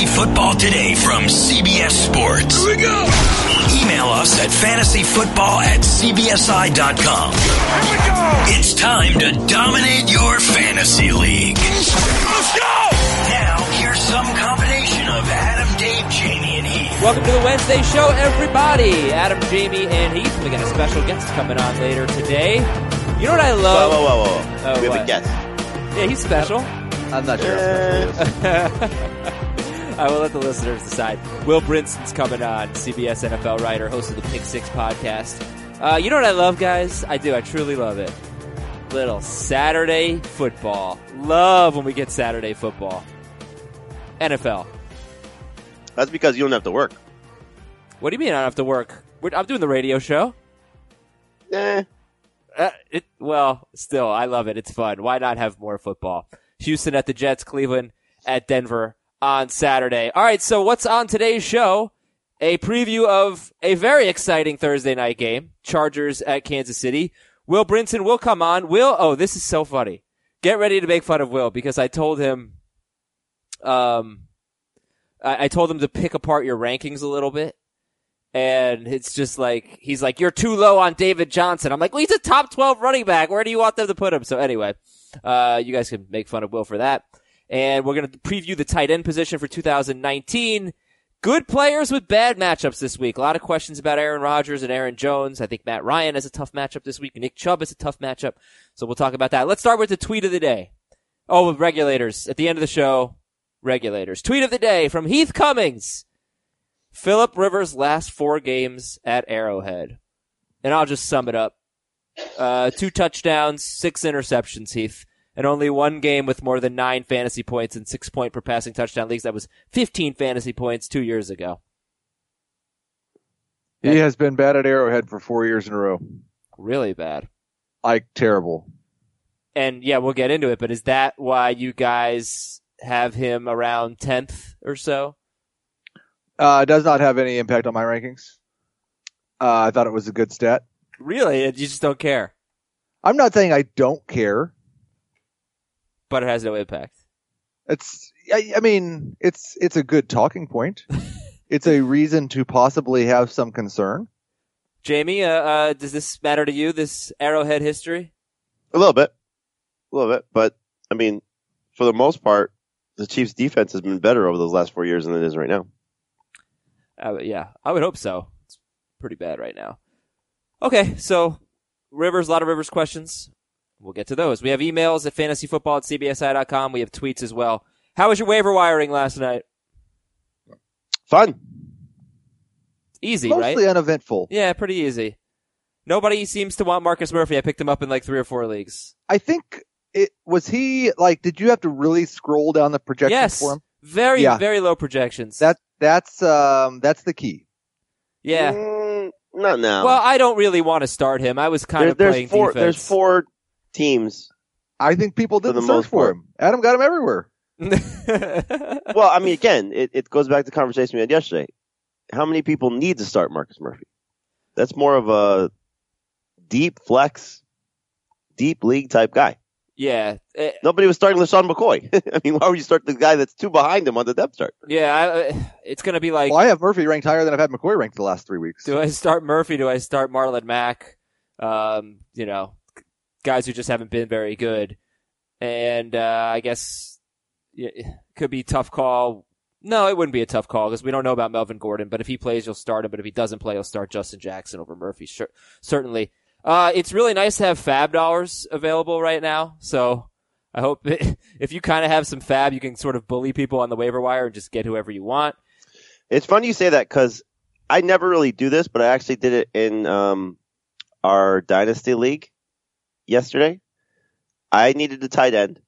Fantasy Football Today from CBS Sports. Here we go. Email us at fantasyfootball at cbsi.com. Here we go. It's time to dominate your fantasy league. Let's go. Now, here's some combination of Adam, Dave, Jamie, and Heath. Welcome to the Wednesday show, everybody. Adam, Jamie, and Heath. We got a special guest coming on later today. You know what I love? whoa, whoa, whoa. Oh, we have what? a guest. Yeah, he's special. I'm not sure how special it is. I will let the listeners decide. Will Brinson's coming on, CBS NFL writer, host of the Pick Six podcast. Uh, you know what I love, guys? I do. I truly love it. Little Saturday football. Love when we get Saturday football. NFL. That's because you don't have to work. What do you mean I don't have to work? We're- I'm doing the radio show. Eh. Uh, it, well, still, I love it. It's fun. Why not have more football? Houston at the Jets, Cleveland at Denver on Saturday. All right, so what's on today's show? A preview of a very exciting Thursday night game, Chargers at Kansas City. Will Brinson will come on. Will, oh, this is so funny. Get ready to make fun of Will because I told him, um, I, I told him to pick apart your rankings a little bit. And it's just like, he's like, you're too low on David Johnson. I'm like, well, he's a top 12 running back. Where do you want them to put him? So anyway, uh, you guys can make fun of Will for that. And we're going to preview the tight end position for 2019. Good players with bad matchups this week. A lot of questions about Aaron Rodgers and Aaron Jones. I think Matt Ryan has a tough matchup this week. Nick Chubb is a tough matchup. So we'll talk about that. Let's start with the tweet of the day. Oh, regulators. At the end of the show, regulators. Tweet of the day from Heath Cummings. Philip Rivers' last four games at Arrowhead. And I'll just sum it up. Uh, two touchdowns, six interceptions, Heath, and only one game with more than nine fantasy points and six point per passing touchdown leagues. That was 15 fantasy points two years ago. He has been bad at Arrowhead for four years in a row. Really bad. Like terrible. And yeah, we'll get into it, but is that why you guys have him around 10th or so? Uh, does not have any impact on my rankings. Uh, I thought it was a good stat. Really? You just don't care, I'm not saying I don't care. But it has no impact. It's, I, I mean, it's, it's a good talking point. it's a reason to possibly have some concern. Jamie, uh, uh, does this matter to you, this Arrowhead history? A little bit. A little bit. But, I mean, for the most part, the Chiefs' defense has been better over those last four years than it is right now. Uh, yeah, I would hope so. It's pretty bad right now. Okay, so Rivers, a lot of Rivers questions. We'll get to those. We have emails at fantasyfootball at cbsi.com. We have tweets as well. How was your waiver wiring last night? Fun. Easy, Mostly right? uneventful. Yeah, pretty easy. Nobody seems to want Marcus Murphy. I picked him up in like three or four leagues. I think it was he like, did you have to really scroll down the projections yes, for him? very, Yeah. very low projections. That, that's, um, that's the key. yeah. Mm, not now. Well, I don't really want to start him. I was kind There- of there's playing four. defense. There's four teams. I think people didn't the search most for part. him. Adam got him everywhere. Well, I mean, again, it, it goes back to the conversation we had yesterday. How many people need to start Marcus Murphy? That's more of a deep flex, deep league type guy. yeah. Eh, Nobody was starting LeSean McCoy. I mean, why would you start the guy that's two behind him on the depth chart? yeah. I, it's going to be like, Well, I have Murphy ranked higher than I've had McCoy ranked the last three weeks. do I start Murphy? Do I start Marlon Mack? Um, you know, guys who just haven't been very good. And, uh, I guess it could be tough call. No, it wouldn't be a tough call because we don't know about Melvin Gordon, but if he plays, you'll start him. But if he doesn't play, you'll start Justin Jackson over Murphy. Sure, certainly. Uh, it's really nice to have FAAB dollars available right now. So I hope if you kind of have some FAAB, you can sort of bully people on the waiver wire and just get whoever you want. It's funny you say that because I never really do this, but I actually did it in um, our dynasty league yesterday. I needed a tight end,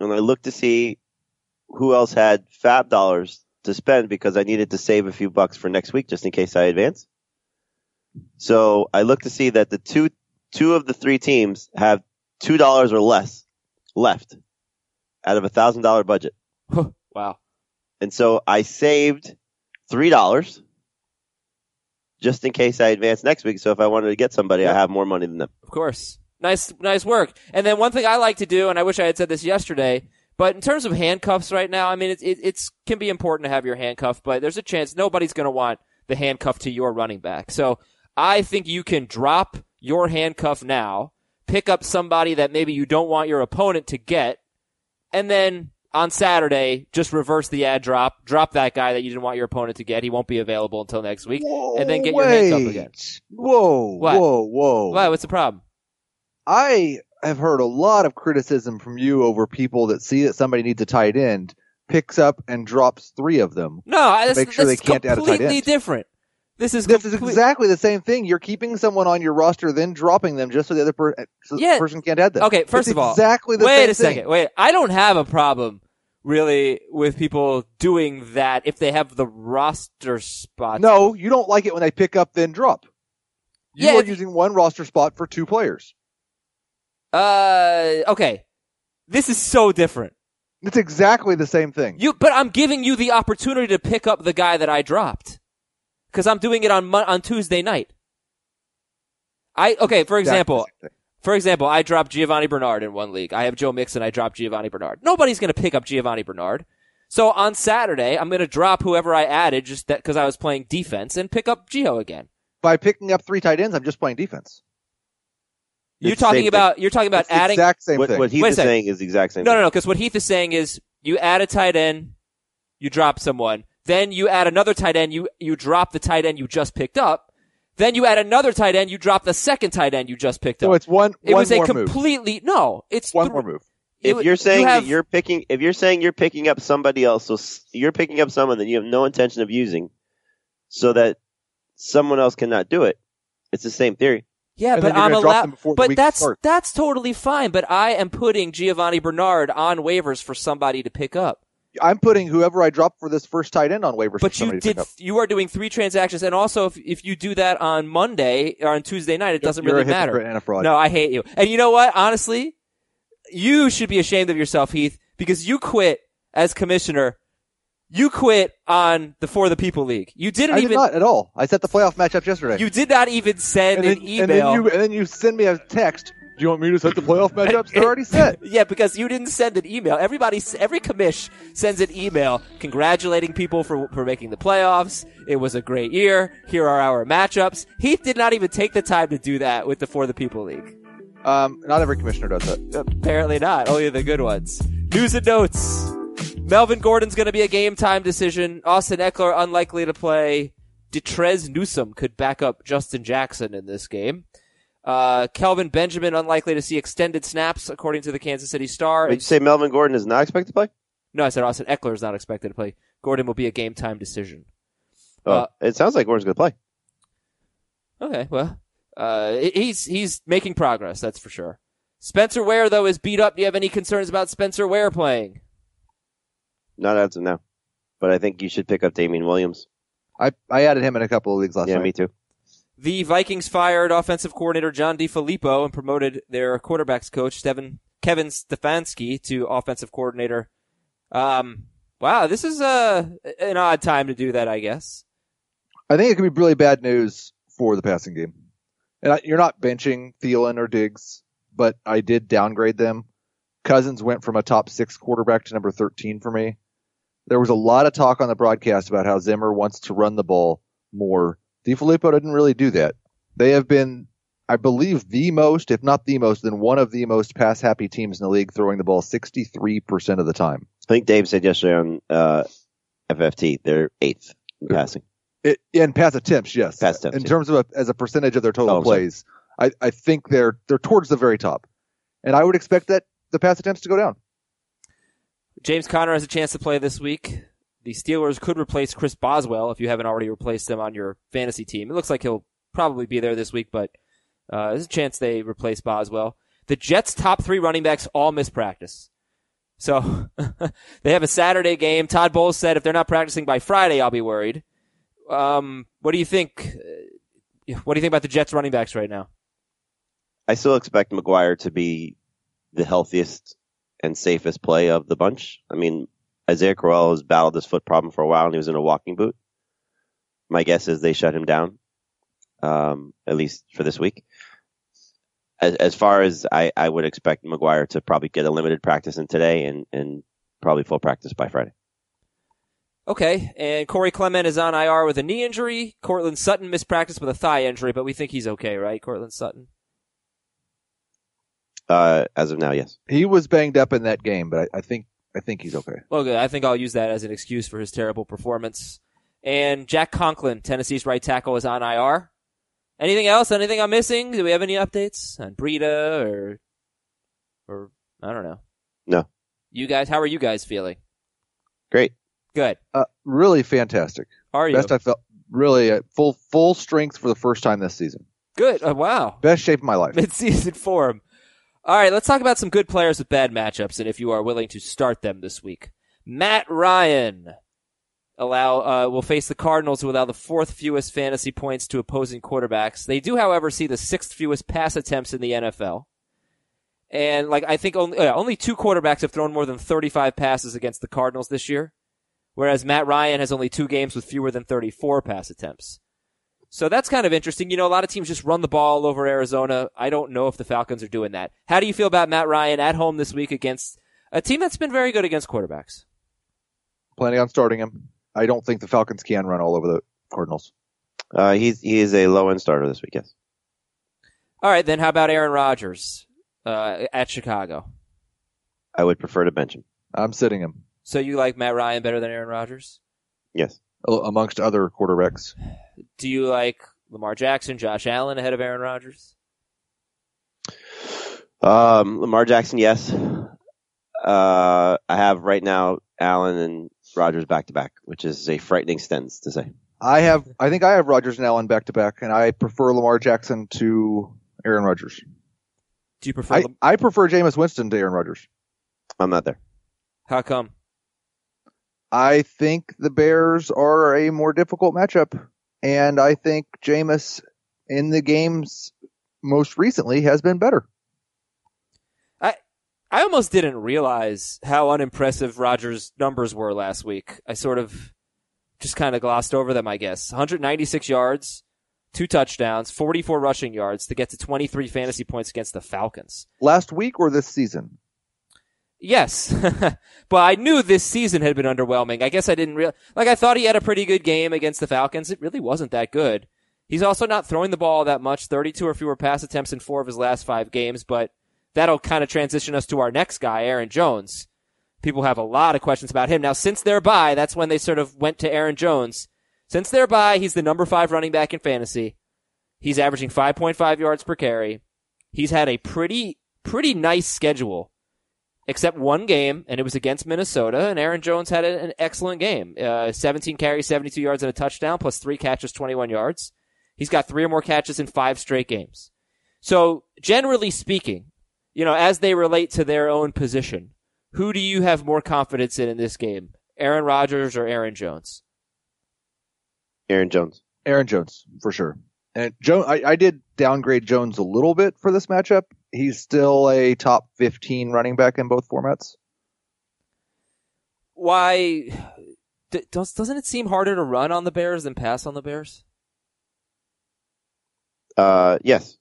and I looked to see who else had FAAB dollars to spend because I needed to save a few bucks for next week just in case I advance. So I looked to see that the two two of the three teams have two dollars or less left out of a thousand dollar budget. wow. And so I saved three dollars just in case I advance next week. So if I wanted to get somebody, I have more money than them. Of course. Nice, nice work. And then one thing I like to do, and I wish I had said this yesterday, But in terms of handcuffs right now, I mean, it, it it's can be important to have your handcuff, but there's a chance nobody's going to want the handcuff to your running back. So I think you can drop your handcuff now, pick up somebody that maybe you don't want your opponent to get, and then on Saturday, just reverse the ad drop, drop that guy that you didn't want your opponent to get. He won't be available until next week, and then get your handcuff again. Whoa, What? whoa, whoa! Why? What's the problem? I have heard a lot of criticism from you over people that see that somebody needs a tight end, picks up and drops three of them. No, I- that's, make sure they can't add a tight completely end. different. This is This is exactly the same thing. You're keeping someone on your roster, then dropping them just so the other per- uh, so the person can't add them. Okay, first It's of all, exactly the wait a thing. second. Wait, I don't have a problem really with people doing that if they have the roster spot. No, you don't like it when they pick up then drop. You Yeah, are using one roster spot for two players. Uh, okay. This is so different. It's exactly the same thing. You, but I'm giving you the opportunity to pick up the guy that I dropped. Cause I'm doing it on on Tuesday night. I, okay, for example. For example, I dropped Giovani Bernard in one league. I have Joe Mixon. I dropped Giovani Bernard. Nobody's going to pick up Giovani Bernard. So on Saturday, I'm going to drop whoever I added just that because I was playing defense and pick up Gio again. by picking up three tight ends, I'm just playing defense. You're talking same about you're talking about It's the adding. exact same What, thing. what Heath Wait is second. saying is the exact same No, thing. no, no. Because what Heath is saying is you add a tight end, you drop someone, then you add another tight end, you you drop the tight end you just picked up, then you add another tight end, you drop the second tight end you just picked so up. it's one. It one was a more move. completely no. It's One th- more move. it- If you're saying you have, that you're picking, if you're saying you're picking up somebody else, so you're picking up someone that you have no intention of using, so that someone else cannot do it. It's the same theory. Yeah, And but I'm allowed. them before the But that's starts. that's totally fine. But I am putting Giovani Bernard on waivers for somebody to pick up. I'm putting whoever I drop for this first tight end on waivers. for But you somebody to did. pick up. You are doing three transactions, and also if if you do that on Monday or on Tuesday night, it doesn't You're really matter. and a fraud. No, I hate you. And you know what? Honestly, you should be ashamed of yourself, Heath, because you quit as commissioner. You quit on the For the People League. You didn't I did even. not at all. I set the playoff matchups yesterday. You did not even send then, an email. and then you and then you send me a text. Do you want me to set the playoff matchups? They're already set. Yeah, because you didn't send an email. Everybody, every commish sends an email congratulating people for for making the playoffs. It was a great year. Here are our matchups. Heath did not even take the time to do that with the For the People League. Um, not every commissioner does that. Apparently not. Only the good ones. News and notes. Melvin Gordon's going to be a game time decision. Austin Ekeler unlikely to play. Detrez Newsome could back up Justin Jackson in this game. Uh, Kelvin Benjamin unlikely to see extended snaps according to the Kansas City Star. Did you say Melvin Gordon is not expected to play? No, I said Austin Ekeler is not expected to play. Gordon will be a game time decision. Oh, Uh, it sounds like Gordon's going to play. Okay, well, uh, he's he's making progress, that's for sure. Spencer Ware though is beat up. Do you have any concerns about Spencer Ware playing? Not as of now, but I think you should pick up Damien Williams. I I added him in a couple of leagues last yeah, night. me too. The Vikings fired offensive coordinator John DeFilippo and promoted their quarterbacks coach Steven, Kevin Stefanski to offensive coordinator. Um, wow, this is uh, an odd time to do that, I guess. I think it could be really bad news for the passing game. And I, you're not benching Thielen or Diggs, but I did downgrade them. Cousins went from a top six quarterback to number 13 for me. There was a lot of talk on the broadcast about how Zimmer wants to run the ball more. DeFilippo didn't really do that. They have been, I believe, the most, if not the most, then one of the most pass happy teams in the league, throwing the ball 63% of the time. I think Dave said yesterday on uh, FFT they're eighth in passing. It, in pass attempts, yes. Pass attempts, in yeah. terms of a, as a percentage of their total Oh, plays, I, I think they're they're towards the very top, and I would expect that the pass attempts to go down. James Conner has a chance to play this week. The Steelers could replace Chris Boswell if you haven't already replaced him on your fantasy team. It looks like he'll probably be there this week, but uh, there's a chance they replace Boswell. The Jets' top three running backs all miss practice. So they have a Saturday game. Todd Bowles said if they're not practicing by Friday, I'll be worried. Um, what do you think? uh, What do you think about the Jets running backs right now? I still expect McGuire to be the healthiest and safest play of the bunch. I mean, Isaiah Crowell has battled this foot problem for a while and he was in a walking boot. My guess is they shut him down, um, at least for this week. As, as far as I, I would expect McGuire to probably get a limited practice in today and, and probably full practice by Friday. Okay, and Corey Clement is on IR with a knee injury. Courtland Sutton missed practice with a thigh injury, but we think he's okay, right? Courtland Sutton. Uh, as of now, yes. He was banged up in that game, but I, I think I think he's okay. Well, good. I think I'll use that as an excuse for his terrible performance. And Jack Conklin, Tennessee's right tackle, is on IR. Anything else? Anything I'm missing? Do we have any updates on Breida or, or I don't know. No. You guys, how are you guys feeling? Great. Good. Uh, really fantastic. Are you? Best I felt. Really at full full strength for the first time this season. Good. Oh, wow. Best shape of my life. Mid-season form. All right, let's talk about some good players with bad matchups, and if you are willing to start them this week, Matt Ryan allow uh, will face the Cardinals, who allow the fourth fewest fantasy points to opposing quarterbacks. They do, however, see the sixth fewest pass attempts in the NFL. And like I think only uh, only two quarterbacks have thrown more than 35 passes against the Cardinals this year, whereas Matt Ryan has only two games with fewer than 34 pass attempts. So that's kind of interesting. You know, a lot of teams just run the ball over Arizona. I don't know if the Falcons are doing that. How do you feel about Matt Ryan at home this week against a team that's been very good against quarterbacks? Planning on starting him. I don't think the Falcons can run all over the Cardinals. Uh, he's he is a low end starter this week. Yes. All right, then how about Aaron Rodgers uh, at Chicago? I would prefer to bench him. I'm sitting him So you like Matt Ryan better than Aaron Rodgers? Yes. amongst other quarterbacks. Do you like Lamar Jackson, Josh Allen ahead of Aaron Rodgers? Um, Lamar Jackson, yes. Uh, I have right now Allen and Rodgers back to back, which is a frightening stance to say. I have. I think I have Rodgers and Allen back to back, and I prefer Lamar Jackson to Aaron Rodgers. Do you prefer? I, Lam- I prefer Jameis Winston to Aaron Rodgers. I'm not there. how come? I think the Bears are a more difficult matchup, and I think Jameis in the games most recently has been better. I I almost didn't realize how unimpressive Rodgers' numbers were last week. I sort of just kind of glossed over them, I guess. 196 yards, two touchdowns, 44 rushing yards to get to 23 fantasy points against the Falcons. Last week or this season? Yes, but I knew this season had been underwhelming. I guess I didn't real like I thought he had a pretty good game against the Falcons. It really wasn't that good. He's also not throwing the ball that much, 32 or fewer pass attempts in four of his last five games, but that'll kind of transition us to our next guy, Aaron Jones. People have a lot of questions about him. Now, since they're by, that's when they sort of went to Aaron Jones. Since they're by, he's the number five running back in fantasy. He's averaging 5.5 yards per carry. He's had a pretty, pretty nice schedule, except one game, and it was against Minnesota, and Aaron Jones had an excellent game. Uh, 17 carries, 72 yards, and a touchdown, plus three catches, 21 yards. He's got three or more catches in five straight games. So, generally speaking, you know, as they relate to their own position, who do you have more confidence in in this game? Aaron Rodgers or Aaron Jones? Aaron Jones. Aaron Jones for sure. And Joe, I, I did downgrade Jones a little bit for this matchup. He's still a top 15 running back in both formats. Why d- does doesn't it seem harder to run on the Bears than pass on the Bears? Uh, yes.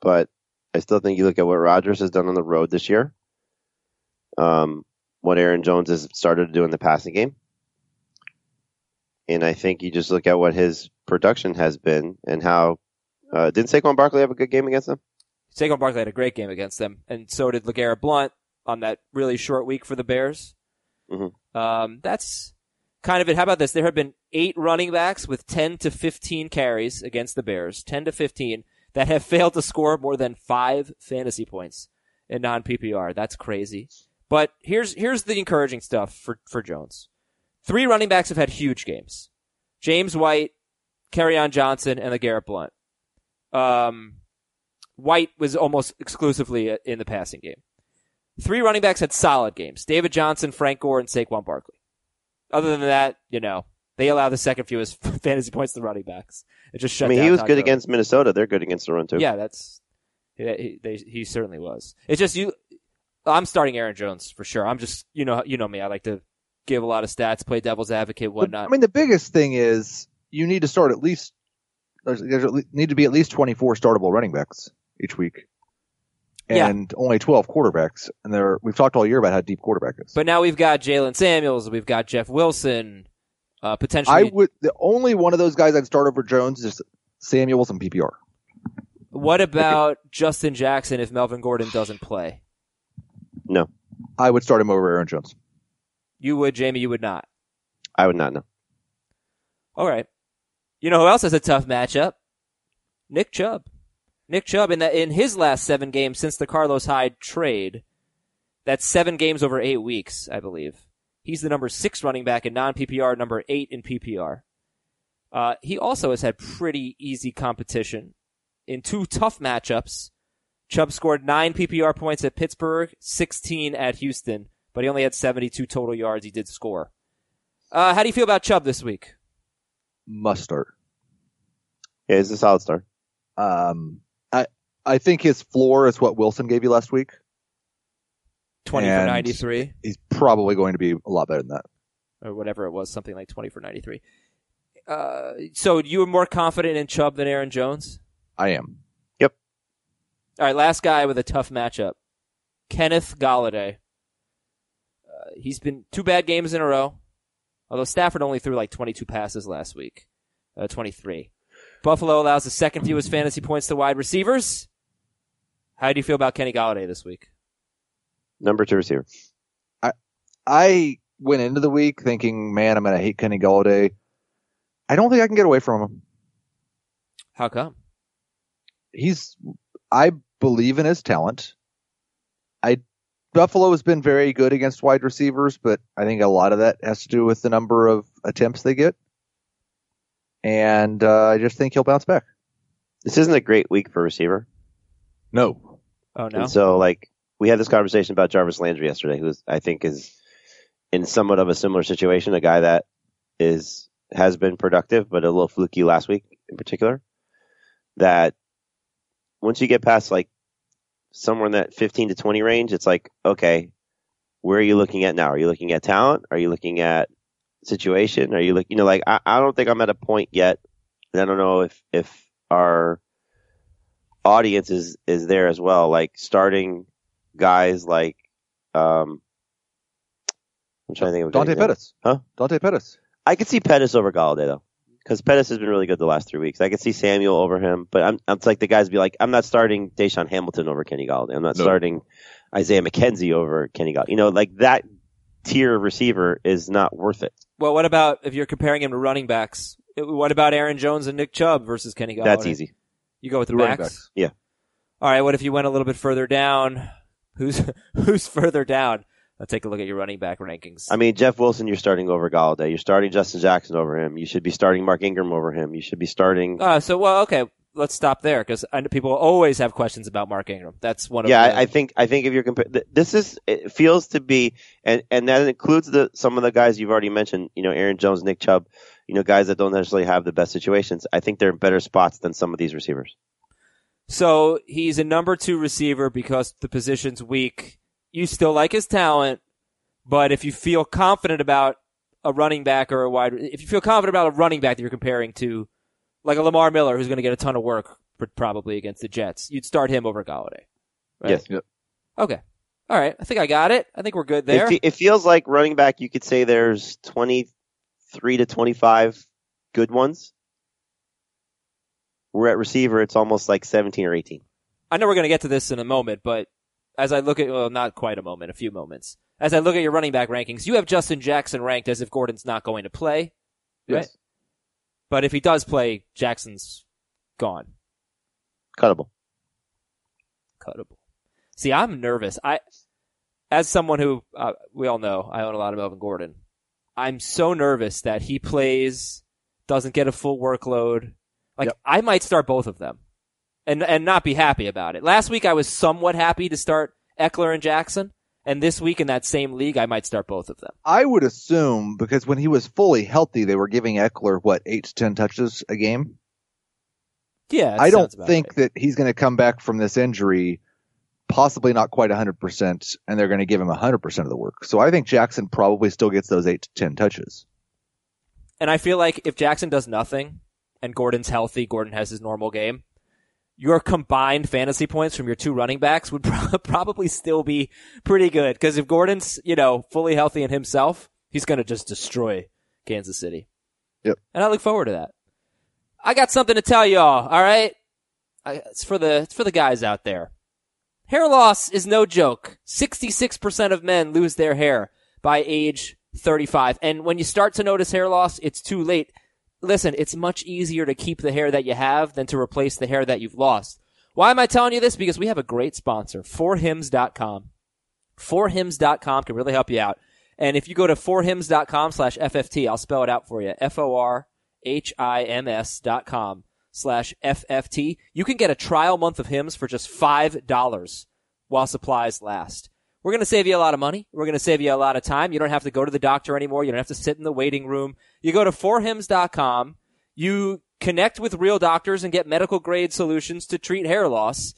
But I still think you look at what Rodgers has done on the road this year. Um, what Aaron Jones has started to do in the passing game. And I think you just look at what his production has been and how, uh, didn't Saquon Barkley have a good game against them? Saquon Barkley had a great game against them, and so did LeGarrette Blunt on that really short week for the Bears. Mhm. Um, that's kind of it. How about this? There have been eight running backs with 10 to 15 carries against the Bears, 10 to 15, that have failed to score more than five fantasy points in non PPR. That's crazy. But here's here's the encouraging stuff for for Jones. Three running backs have had huge games: James White, on Johnson, and LeGarrette Blunt. Um, White was almost exclusively in the passing game. Three running backs had solid games: David Johnson, Frank Gore, and Saquon Barkley. Other than that, you know, they allow the second fewest fantasy points to the running backs. It just shut I mean, down he was Todd good Gurley. against Minnesota. They're good against the run too. Yeah, that's he, he, they, he certainly was. It's just you. I'm starting Aaron Jones for sure. I'm just you know you know me. I like to give a lot of stats, play devil's advocate, But, whatnot. I mean, the biggest thing is you need to start at least, there's, there's at least, need to be at least 24 startable running backs each week. Yeah. and only 12 quarterbacks. And they're, we've talked all year about how deep quarterback is. But now we've got Jaylen Samuels, we've got Jeff Wilson, uh, potentially. I would, the only one of those guys I'd start over Jones is Samuels and PPR. what about Justin Jackson if Melvin Gordon doesn't play? No, I would start him over Aaron Jones. You would, Jamie. You would not. I would not know. All right. You know who else has a tough matchup? Nick Chubb. Nick Chubb in that in his last seven games since the Carlos Hyde trade. That's seven games over eight weeks, I believe. He's the number six running back in non PPR, number eight in PPR. Uh, he also has had pretty easy competition in two tough matchups. Chubb scored nine PPR points at Pittsburgh, 16 at Houston, but he only had 72 total yards. He did score. Uh, how do you feel about Chubb this week? Must start. Yeah, he's a solid start. Um, I, I think his floor is what Wilson gave you last week. twenty for ninety three. He's probably going to be a lot better than that. or whatever it was, something like 20 for 93. Uh, so you were more confident in Chubb than Aaron Jones? I am. Yep. All right, last guy with a tough matchup. Kenneth Golladay. Uh, he's been two bad games in a row. Although Stafford only threw like 22 passes last week. Uh, 23. Buffalo allows the second fewest fantasy points to wide receivers. How do you feel about Kenny Golladay this week? Number two receiver. I I went into the week thinking, man, I'm going to hate Kenny Golladay. I don't think I can get away from him. How come? He's, I believe in his talent. I, Buffalo has been very good against wide receivers, but I think a lot of that has to do with the number of attempts they get. And, uh, I just think he'll bounce back. This isn't a great week for receiver. No. Oh, no. And so, like, we had this conversation about Jarvis Landry yesterday, who I think is in somewhat of a similar situation, a guy that is has been productive, but a little fluky last week in particular. That once you get past like somewhere in that 15 to 20 range, it's like, okay, where are you looking at now? Are you looking at talent? Are you looking at situation? Are you looking, you know, like I, I don't think I'm at a point yet, and I don't know if if our audience is is there as well. Like starting guys like um I'm trying to think of Dante example. Pettis. Huh? Dante Pettis. I could see Pettis over Golladay though, because Pettis has been really good the last three weeks. I could see Samuel over him, but I'm, I'm it's like the guys be like, I'm not starting DaeSean Hamilton over Kenny Golladay. I'm not No. starting Isaiah McKenzie over Kenny Golladay. You know, like that tier of receiver is not worth it. Well, what about if you're comparing him to running backs? What about Aaron Jones and Nick Chubb versus Kenny Golladay? That's easy. You go with the The backs? backs. Yeah. All right. What if you went a little bit further down? Who's who's further down? Let's take a look at your running back rankings. I mean, Jeff Wilson, you're starting over Golladay. You're starting Justin Jackson over him. You should be starting Mark Ingram over him. You should be starting. uh, so well, okay. Let's stop there because people always have questions about Mark Ingram. That's one of yeah, the, I, I think I think if you're comparing, this is it feels to be, and and that includes the some of the guys you've already mentioned. You know, Aaron Jones, Nick Chubb. You know, guys that don't necessarily have the best situations. I think they're in better spots than some of these receivers. So he's a number two receiver because the position's weak. You still like his talent, but if you feel confident about a running back or a wide, if you feel confident about a running back that you're comparing to, like a Lamar Miller who's going to get a ton of work pr- probably against the Jets, you'd start him over Golladay. Right? Yes. Yep. Okay. All right. I think I got it. I think we're good there. It, fe- it feels like running back. You could say there's 23 to 25 good ones. We're at receiver. It's almost like 17 or 18. I know we're going to get to this in a moment, but as I look at, well, not quite a moment, a few moments. As I look at your running back rankings, you have Justin Jackson ranked as if Gordon's not going to play. Right. Yes. But if he does play, Jackson's gone. Cuttable. Cuttable. See, I'm nervous. I, as someone who, uh, we all know, I own a lot of Melvin Gordon. I'm so nervous that he plays, doesn't get a full workload. Like, Yep. I might start both of them and, and not be happy about it. Last week I was somewhat happy to start Ekeler and Jackson. And this week in that same league, I might start both of them. I would assume because when he was fully healthy, they were giving Ekeler what eight to ten touches a game. Yeah. I don't think right. that he's going to come back from this injury, possibly not quite hundred percent, and they're going to give him hundred percent of the work. So I think Jackson probably still gets those eight to ten touches. And I feel like if Jackson does nothing and Gordon's healthy, Gordon has his normal game, your combined fantasy points from your two running backs would pro- probably still be pretty good. Because if Gordon's, you know, fully healthy in himself, he's going to just destroy Kansas City. Yep. And I look forward to that. I got something to tell y'all. All right. I, it's for the, it's for the guys out there. Hair loss is no joke. 66% of men lose their hair by age 35. And when you start to notice hair loss, it's too late. Listen, it's much easier to keep the hair that you have than to replace the hair that you've lost. Why am I telling you this? Because we have a great sponsor, forhims.com. Forhims.com can really help you out. And if you go to forhims.com slash FFT, I'll spell it out for you. F-O-R-H-I-M-S dot com slash FFT. You can get a trial month of Hims for just $5 while supplies last. We're going to save you a lot of money. We're going to save you a lot of time. You don't have to go to the doctor anymore. You don't have to sit in the waiting room. You go to forhims.com. You connect with real doctors and get medical grade solutions to treat hair loss.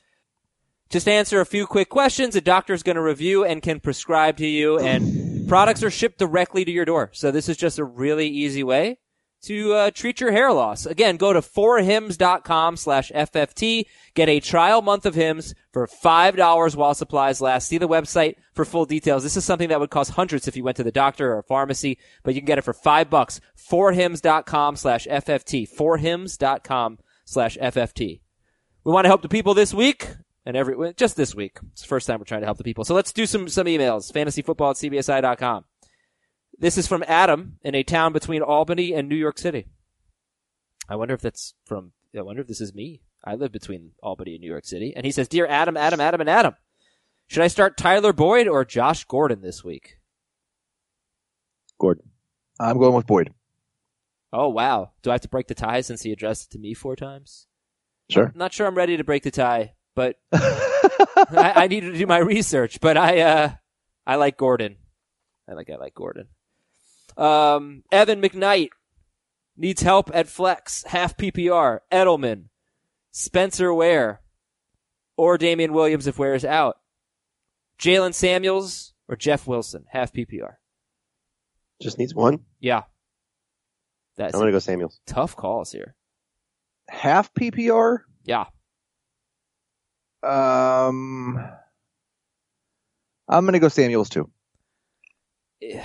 Just answer a few quick questions. A doctor's going to review and can prescribe to you and products are shipped directly to your door. So this is just a really easy way to uh, treat your hair loss. Again, go to forhims.com slash FFT. Get a trial month of Hims for $5 while supplies last. See the website for full details. This is something that would cost hundreds if you went to the doctor or a pharmacy, but you can get it for five bucks. Forhims.com slash FFT. Forhims.com slash FFT. We want to help the people this week and every, just this week. It's the first time we're trying to help the people. So let's do some, some emails. Fantasyfootball at CBSI.com. This is from Adam in a town between Albany and New York City. I wonder if that's from, I wonder if this is me. I live between Albany and New York City. And he says, Dear Adam, Adam, Adam, and Adam, should I start Tyler Boyd or Josh Gordon this week? Gordon. I'm going with Boyd. Oh, wow. Do I have to break the tie since he addressed it to me four times? Sure. I'm not sure I'm ready to break the tie, but I, I need to do my research. But I, uh, I like Gordon. I like, I like Gordon. Um, Evan McKnight needs help at flex, half PPR. Edelman, Spencer Ware, or Damien Williams if Ware is out. Jaylen Samuels or Jeff Wilson, half PPR. Just needs one. Yeah. That's I'm gonna go Samuels. tough calls here. Half PPR. Yeah. Um, I'm gonna go Samuels too. It,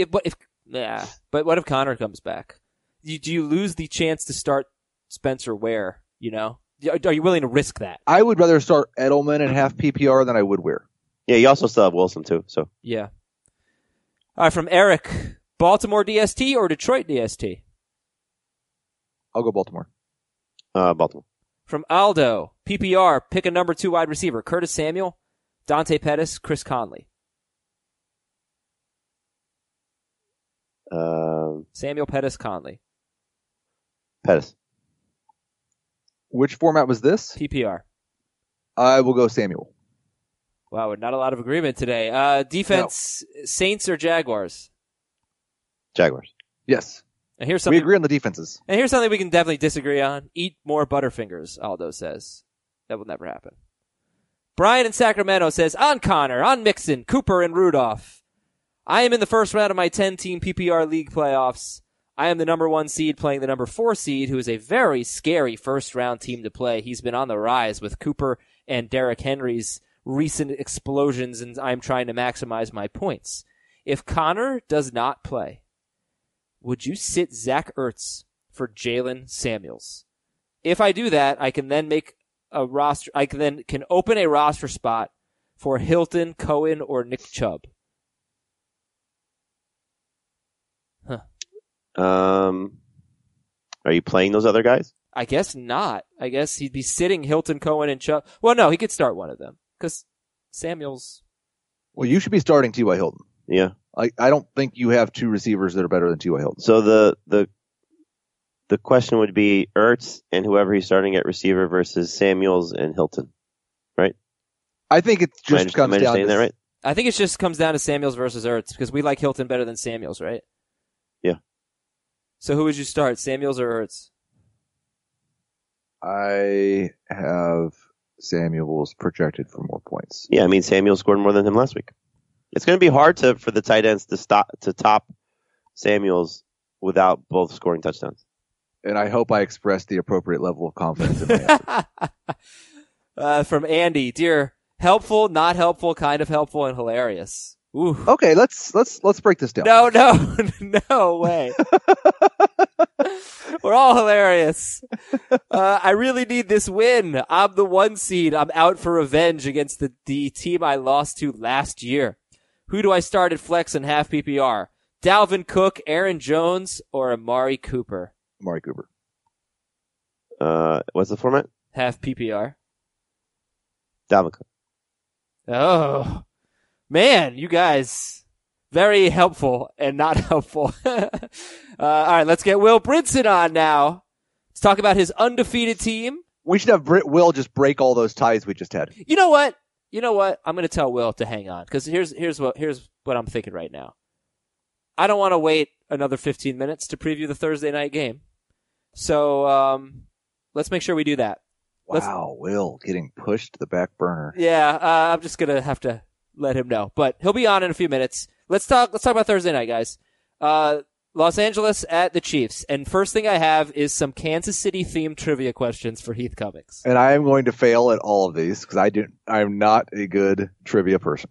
it, but if yeah, but what if Conner comes back? You, do you lose the chance to start Spencer Ware? You know, are you willing to risk that? I would rather start Edelman and half PPR than I would Ware. Yeah, you also still have Wilson too. So Yeah. All right, from Eric, Baltimore DST or Detroit DST? I'll go Baltimore. uh, Baltimore. From Aldo, PPR, pick a number two wide receiver: Curtis Samuel, Dante Pettis, Chris Conley. Um, Samuel Pettis Conley. Pettis. Which format was this? PPR. I will go Samuel. Wow, not a lot of agreement today. Uh, defense, Saints or Jaguars? Jaguars. Yes, And here's we agree on the defenses. And here's something we can definitely disagree on. Eat more Butterfingers, Aldo says. That will never happen. Brian in Sacramento says, on Conner, on Mixon, Cooper, and Rudolph. I am in the first round of my 10 team PPR league playoffs. I am the number one seed playing the number four seed, who is a very scary first round team to play. He's been on the rise with Cooper and Derrick Henry's recent explosions, and I'm trying to maximize my points. If Conner does not play, would you sit Zach Ertz for Jaylen Samuels? If I do that, I can then make a roster. I can then can open a roster spot for Hilton, Cohen, or Nick Chubb. Um, are you playing those other guys? I guess not. I guess he'd be sitting Hilton, Cohen, and Chubb. Well, no, he could start one of them because Samuels. Well, you should be starting T.Y. Hilton. Yeah. I, I don't think you have two receivers that are better than T.Y. Hilton. So the the the question would be Ertz and whoever he's starting at receiver versus Samuels and Hilton. right? I think it Am I just am comes I down to that right? I think it just comes down to Samuels versus Ertz because we like Hilton better than Samuels, right? Yeah. So who would you start, Samuels or Ertz? I have Samuel's projected for more points. Yeah, I mean Samuels scored more than him last week. It's going to be hard to for the tight ends to stop to top Samuels without both scoring touchdowns. and I hope I expressed the appropriate level of confidence in my answer. uh, from Andy, dear, helpful, not helpful, kind of helpful, and hilarious. Ooh. Okay, let's let's let's break this down. No, no, no way. We're all hilarious. Uh, I really need this win. I'm the one seed. I'm out for revenge against the, the team I lost to last year. Who do I start at flex and half PPR? Dalvin Cook, Aaron Jones, or Amari Cooper? Amari Cooper. Uh, what's the format? Half PPR. Dalvin Cook. Oh, man, you guys, very helpful and not helpful. uh, all right, let's get Will Brinson on now. Let's talk about his undefeated team. We should have Brit Will just break all those ties we just had. You know what? You know what? I'm going to tell Will to hang on because here's here's what here's what I'm thinking right now. I don't want to wait another 15 minutes to preview the Thursday night game, so um, let's make sure we do that. Let's- Wow, Will getting pushed to the back burner. Yeah, uh, I'm just gonna have to let him know, but he'll be on in a few minutes. Let's talk. Let's talk about Thursday night, guys. Uh, Los Angeles at the Chiefs, and first thing I have is some Kansas City themed trivia questions for Heath Cummings. And I am going to fail at all of these because I do. I'm not a good trivia person.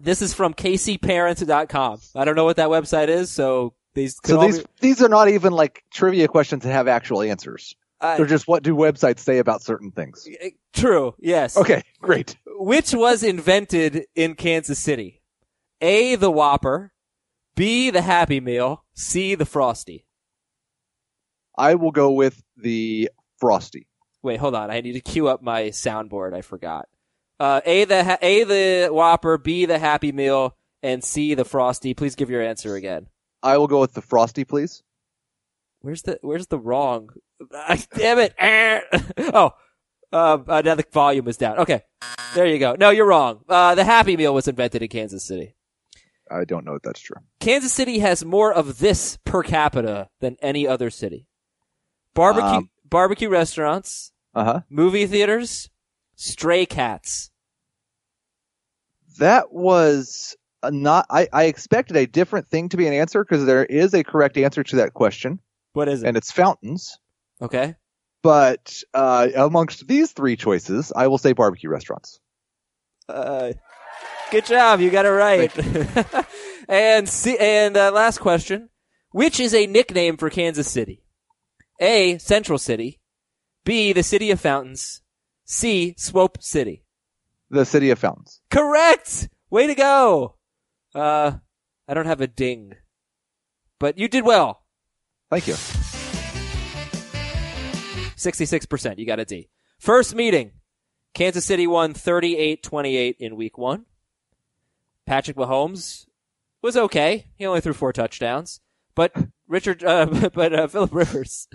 This is from KCParents.com. I don't know what that website is, so these So these be- these are not even like trivia questions that have actual answers. Uh, They're just what do websites say about certain things. true. Yes. Okay, great. Which was invented in Kansas City? A. The Whopper. B. The Happy Meal. C. The Frosty. I will go with the frosty. Wait, hold on. I need to queue up my soundboard. I forgot. Uh, A the ha- A the Whopper, B the Happy Meal, and C the Frosty. Please give your answer again. I will go with the frosty, please. Where's the Where's the wrong? Damn it! oh, uh, uh, now the volume is down. Okay, there you go. No, you're wrong. Uh, the Happy Meal was invented in Kansas City. I don't know if that's true. Kansas City has more of this per capita than any other city. Barbecue Um. barbecue restaurants, Uh huh. movie theaters, stray cats. That was not. I, I expected a different thing to be an answer because there is a correct answer to that question, What is it? and it's fountains. Okay. But uh, amongst these three choices, I will say barbecue restaurants. Uh, good job, you got it right. and see, and uh, last question: Which is a nickname for Kansas City? A. Central City. B. The City of Fountains. C. Swope City. The city of fountains. Correct. Way to go. Uh, I don't have a ding, but you did well. Thank you. Sixty-six percent. You got a D. First meeting. Kansas City won 38-28 in week one. Patrick Mahomes was okay. He only threw four touchdowns. But Richard, uh, but uh, Philip Rivers,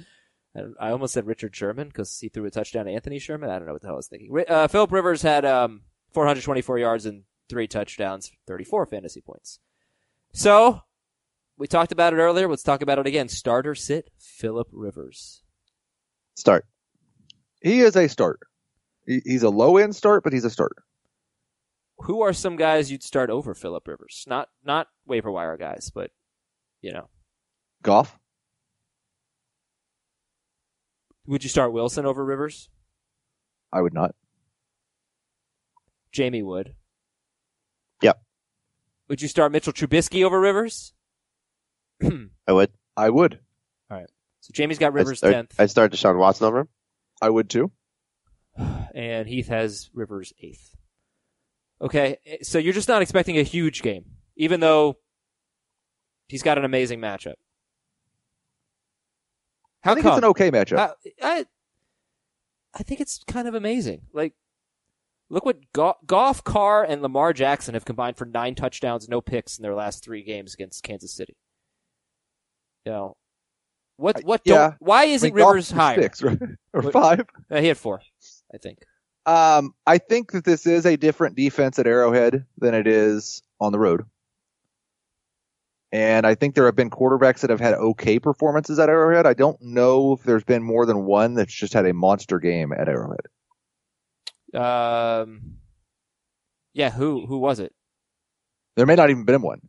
I, I almost said Richard Sherman because he threw a touchdown to Anthony Sherman. I don't know what the hell I was thinking. Uh, Philip Rivers had um, 424 yards and three touchdowns, 34 fantasy points. So we talked about it earlier. Let's talk about it again. Starter sit Philip Rivers. Start. He is a start. He's a low end start, but he's a starter. Who are some guys you'd start over Philip Rivers? Not not waiver wire guys, but you know, Goff. would you start Wilson over Rivers? I would not. Jamie would. Yep. Would you start Mitchell Trubisky over Rivers? I would. I would. So Jamie's got Rivers start, tenth, I'd start Deshaun Watson over him. I would too. and Heath has Rivers eighth. Okay, so you're just not expecting a huge game, even though he's got an amazing matchup. How I think come? it's an okay matchup. I, I, I think it's kind of amazing. Like, look what Go- Goff, Carr, and Lamar Jackson have combined for nine touchdowns, no picks in their last three games against Kansas City. You know, what? What? yeah. Why isn't mean, Rivers higher? Six, right? or What- five. Uh, he had four, I think. Um, I think that this is a different defense at Arrowhead than it is on the road. And I think there have been quarterbacks that have had okay performances at Arrowhead. I don't know if there's been more than one that's just had a monster game at Arrowhead. Um, yeah. Who? Who was it? There may not even been one.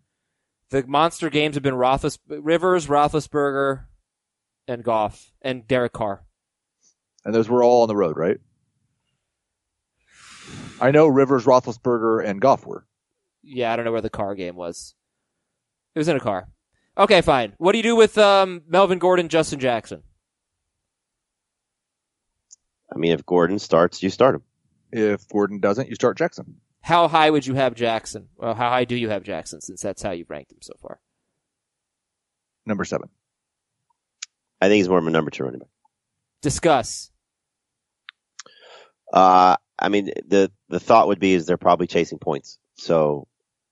The monster games have been Roethlis, Rivers, Roethlisberger, and Goff and Derek Carr. And those were all on the road, right? I know Rivers, Roethlisberger, and Goff were. Yeah, I don't know where the car game was. It was in a car. Okay, fine. What do you do with um, Melvin Gordon, Justin Jackson? I mean, if Gordon starts, you start him. If Gordon doesn't, you start Jackson. How high would you have Jackson? Well, how high do you have Jackson since that's how you've ranked him so far? Number seven. I think he's more of a number two running back. Discuss. Uh, I mean, the the thought would be is they're probably chasing points. So,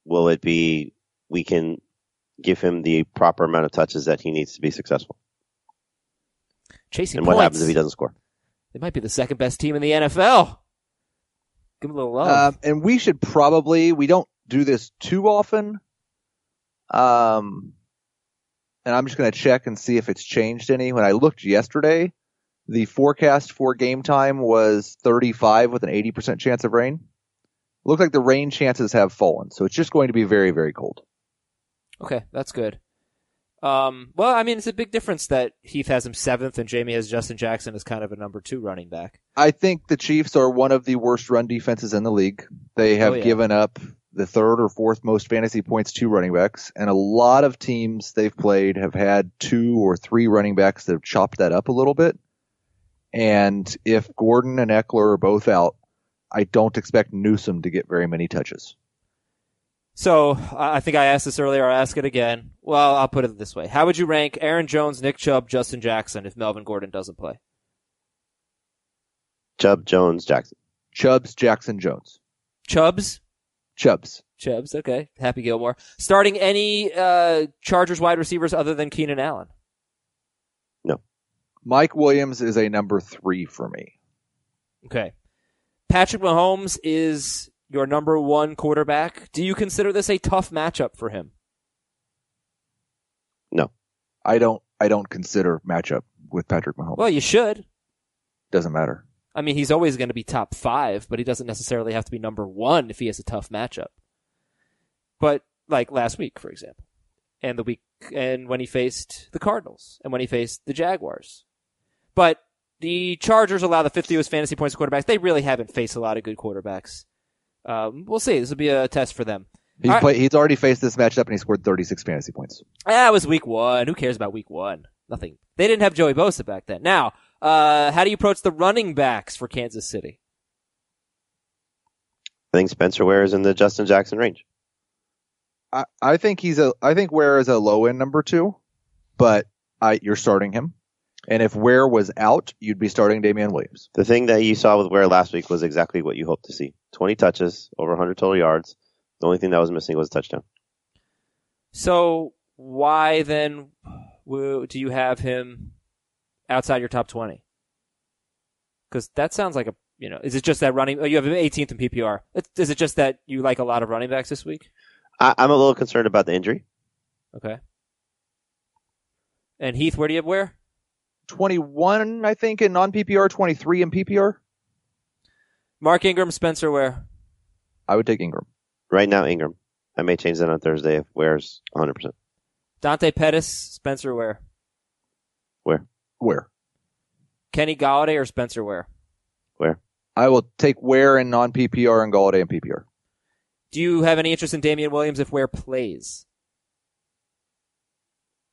will it be we can give him the proper amount of touches that he needs to be successful? Chasing And points. what happens if he doesn't score? They might be the second best team in the NFL. Give him a little love. Um, and we should probably, we don't do this too often. Um, and I'm just going to check and see if it's changed any. When I looked yesterday, the forecast for game time was 35 with an 80% chance of rain. Looked like the rain chances have fallen. So it's just going to be very, very cold. okay, that's good. Um, well, I mean, it's a big difference that Heath has him seventh and Jamie has Justin Jackson as kind of a number two running back. I think the Chiefs are one of the worst run defenses in the league. They have Oh, yeah. given up the third or fourth most fantasy points to running backs, and a lot of teams they've played have had two or three running backs that have chopped that up a little bit. And if Gordon and Ekeler are both out, I don't expect Newsome to get very many touches. So I I think I asked this earlier. I'll ask it again. Well, I'll put it this way: How would you rank Aaron Jones, Nick Chubb, Justin Jackson if Melvin Gordon doesn't play? Chubb, Jones, Jackson. Chubbs, Jackson, Jones. Chubbs, Chubbs. Chubbs. Okay, Happy Gilmore. Starting any uh, Chargers wide receivers other than Keenan Allen. No. Mike Williams is a number three for me. Okay. Patrick Mahomes is your number one quarterback. Do you consider this a tough matchup for him? No. I don't. I don't consider matchup with Patrick Mahomes. Well, you should. Doesn't matter. I mean, he's always going to be top five, but he doesn't necessarily have to be number one if he has a tough matchup. But like last week, for example, and the week, and when he faced the Cardinals, and when he faced the Jaguars. But the Chargers allow the 50 most fantasy points to quarterbacks. They really haven't faced a lot of good quarterbacks. Um, we'll see. This will be a test for them. He's right. played, he's already faced this matchup and he scored 36 fantasy points. That was week one. Who cares about week one? Nothing. They didn't have Joey Bosa back then. Now, uh, how do you approach the running backs for Kansas City? I think Spencer Ware is in the Justin Jackson range. I, I think he's a I think Ware is a low end number two, but I you're starting him. And if Ware was out, you'd be starting Damien Williams. The thing that you saw with Ware last week was exactly what you hoped to see. 20 touches, over 100 total yards. The only thing that was missing was a touchdown. So why then do you have him outside your top 20? Because that sounds like a, you know, is it just that running, oh, you have him 18th in PPR. Is it just that you like a lot of running backs this week? I, I'm a little concerned about the injury. Okay. And Heath, where do you have Ware? 21, I think, in non PPR, 23 in PPR. Mark Ingram, Spencer Ware? I would take Ingram. Right now, Ingram. I may change that on Thursday if Ware's 100%. Dante Pettis, Spencer Ware? Ware? Ware? Kenny Golladay or Spencer Ware? Where? I will take Ware in non PPR and Golladay in PPR. Do you have any interest in Damien Williams if Ware plays?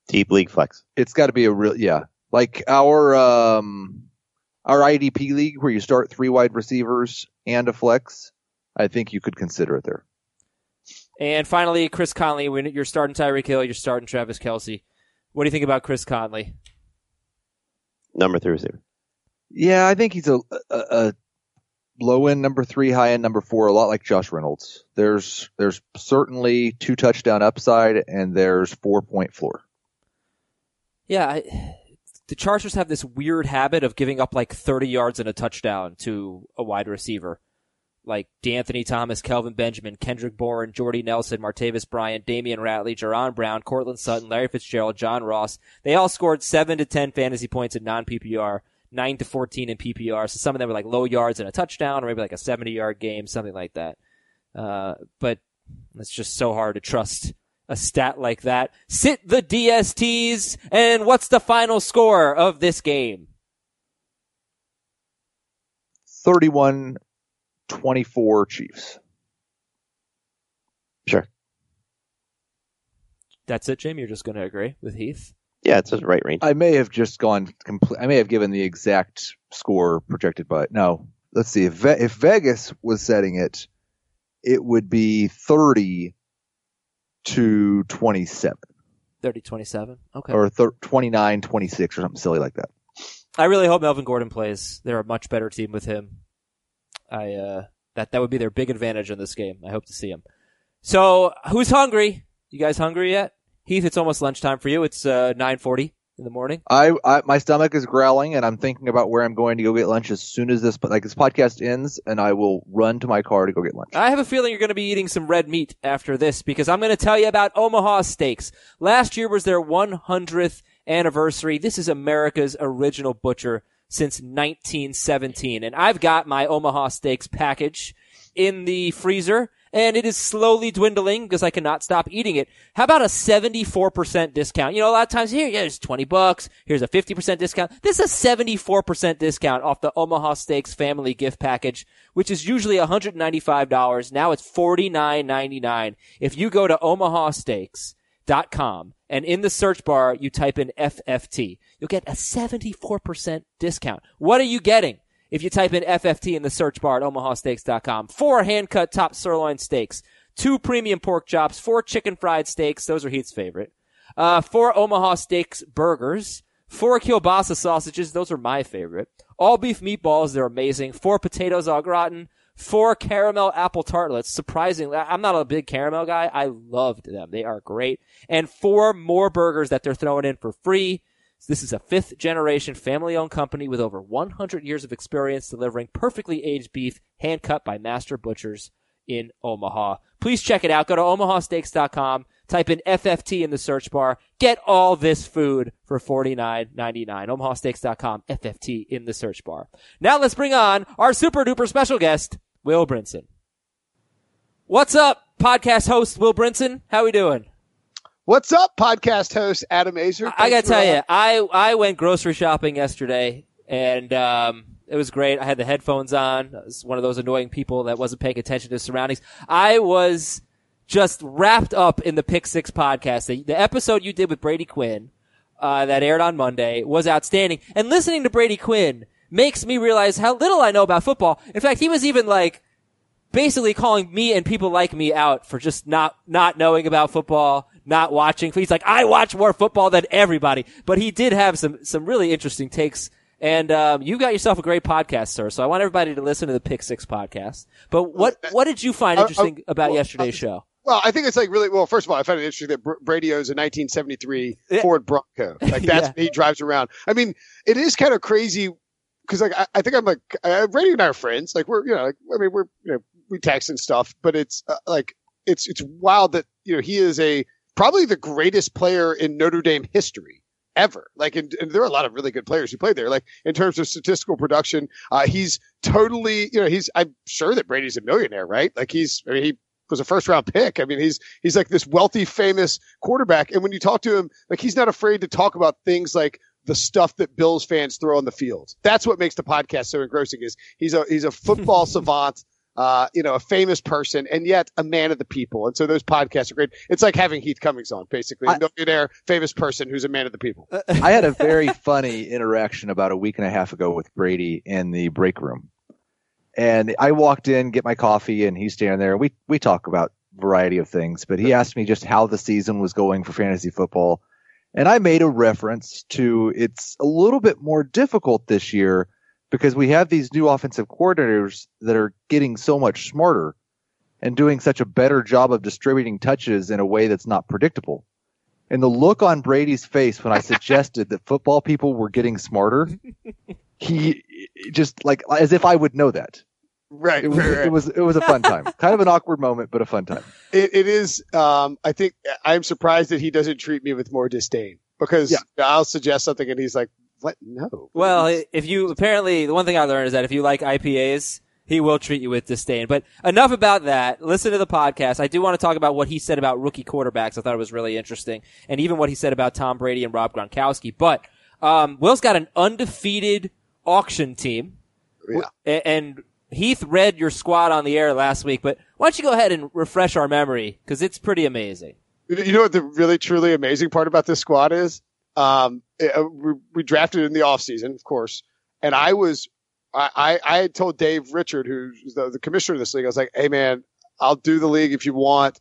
Deep league flex. It's got to be a real, yeah. Like our, um, our IDP league where you start three wide receivers and a flex. I think you could consider it there. And finally, Chris Conley. When you're starting Tyreek Hill, you're starting Travis Kelce. What do you think about Chris Conley? Number three receiver. Yeah, I think he's a, a, a low end number three, high end number four, a lot like Josh Reynolds. There's there's certainly two touchdown upside and there's four point floor. Yeah, I, the Chargers have this weird habit of giving up like 30 yards and a touchdown to a wide receiver. Like De'Anthony Thomas, Kelvin Benjamin, Kendrick Bourne, Jordy Nelson, Martavis Bryant, Damion Ratley, Jerron Brown, Courtland Sutton, Larry Fitzgerald, John Ross. They all scored 7 to 10 fantasy points in non-PPR, 9 to 14 in PPR. So some of them were like low yards and a touchdown, or maybe like a 70 yard game, something like that. Uh, but it's just so hard to trust a stat like that. Sit the DSTs, and what's the final score of this game? 31 24 Chiefs. Sure. That's it, Jim. You're just going to agree with Heath. Yeah, it's the right range. I may have just gone complete. I may have given the exact score projected by. No, let's see. If, Ve- if Vegas was setting it, it would be 30 to 27 30 27. Okay. or thir- 29 26 or something silly like that. I really hope Melvin Gordon plays. They're a much better team with him. I uh that that would be their big advantage in this game. I hope to see him. So, who's hungry? You guys hungry yet? Heath, it's almost lunchtime for you. It's uh 9:40 in the morning. I, I my stomach is growling and I'm thinking about where I'm going to go get lunch as soon as this like this podcast ends and I will run to my car to go get lunch. I have a feeling you're going to be eating some red meat after this because I'm going to tell you about Omaha Steaks. Last year was their 100th anniversary. This is America's original butcher since 1917. And I've got my Omaha Steaks package in the freezer and it is slowly dwindling because I cannot stop eating it. How about a 74% discount? You know, a lot of times here, yeah, it's 20 bucks. Here's a 50% discount. This is a 74% discount off the Omaha Steaks family gift package, which is usually $195. Now it's $49.99. If you go to omahasteaks.com and in the search bar, you type in FFT, you'll get a 74% discount. What are you getting? If you type in FFT in the search bar at omahasteaks.com, four hand-cut top sirloin steaks, two premium pork chops, four chicken fried steaks, those are Heath's favorite, uh, four Omaha Steaks burgers, four kielbasa sausages, those are my favorite, all beef meatballs, they're amazing, four potatoes au gratin, four caramel apple tartlets, surprisingly, I'm not a big caramel guy, I loved them, they are great, and four more burgers that they're throwing in for free, this is a fifth generation family owned company with over 100 years of experience delivering perfectly aged beef hand cut by master butchers in Omaha. Please check it out. Go to omahasteaks.com, type in FFT in the search bar, get all this food for $49.99. omahasteaks.com, FFT in the search bar. Now let's bring on our super duper special guest, Will Brinson. What's up, podcast host Will Brinson? How we doing? What's up, podcast host Adam Aizer? I gotta tell uh, you, I I went grocery shopping yesterday, and um, it was great. I had the headphones on. I was one of those annoying people that wasn't paying attention to surroundings. I was just wrapped up in the Pick Six podcast. The, the episode you did with Brady Quinn uh, that aired on Monday was outstanding, and listening to Brady Quinn makes me realize how little I know about football. In fact, he was even like basically calling me and people like me out for just not not knowing about football, not watching. He's like, I watch more football than everybody, but he did have some some really interesting takes. And um, you got yourself a great podcast, sir. So I want everybody to listen to the Pick Six podcast. But what what did you find Uh, uh, interesting about well, yesterday's uh, show? Well, I think it's like really well. First of all, I found it interesting that Br- Brady owns a 1973 Yeah. Ford Bronco. Like that's Yeah. he drives around. I mean, it is kind of crazy because like I, I think I'm like uh, Brady and I are friends. Like we're you know like I mean we're you know we text and stuff, but it's uh, like it's it's wild that you know he is a probably the greatest player in Notre Dame history ever. Like, and, and there are a lot of really good players who played there. Like in terms of statistical production, uh, he's totally, you know, he's, I'm sure that Brady's a millionaire, right? Like he's, I mean, he was a first round pick. I mean, he's, he's like this wealthy, famous quarterback. And when you talk to him, like he's not afraid to talk about things like the stuff that Bills fans throw on the field. That's what makes the podcast so engrossing is he's a, he's a football savant. Uh, you know, a famous person and yet a man of the people. And so those podcasts are great. It's like having Heath Cummings on, basically. I- A millionaire, famous person who's a man of the people. I had a very funny interaction about a week and a half ago with Brady in the break room. And I walked in, get my coffee, and he's standing there. We we talk about variety of things, but he asked me just how the season was going for fantasy football. And I made a reference to it's a little bit more difficult this year because we have these new offensive coordinators that are getting so much smarter and doing such a better job of distributing touches in a way that's not predictable. And the look on Brady's face when I suggested that football people were getting smarter, he just like as if I would know that. Right. It was right, right. it was it was a fun time. kind of an awkward moment, but a fun time. It, it is. Um, I think I'm surprised that he doesn't treat me with more disdain because Yeah. I'll suggest something and he's like, "What? No." Well, if you apparently the one thing I learned is that if you like IPAs, he will treat you with disdain. But enough about that. Listen to the podcast. I do want to talk about what he said about rookie quarterbacks. I thought it was really interesting, and even what he said about Tom Brady and Rob Gronkowski. But um, Will's got an undefeated auction team, Yeah. A- and Heath read your squad on the air last week. But why don't you go ahead and refresh our memory because it's pretty amazing. You know- what the really truly amazing part about this squad is? Um, it- uh, we, we drafted in the offseason, of course, and I was, I, I, had told Dave Richard, who's the, the commissioner of this league, I was like, hey man, I'll do the league if you want.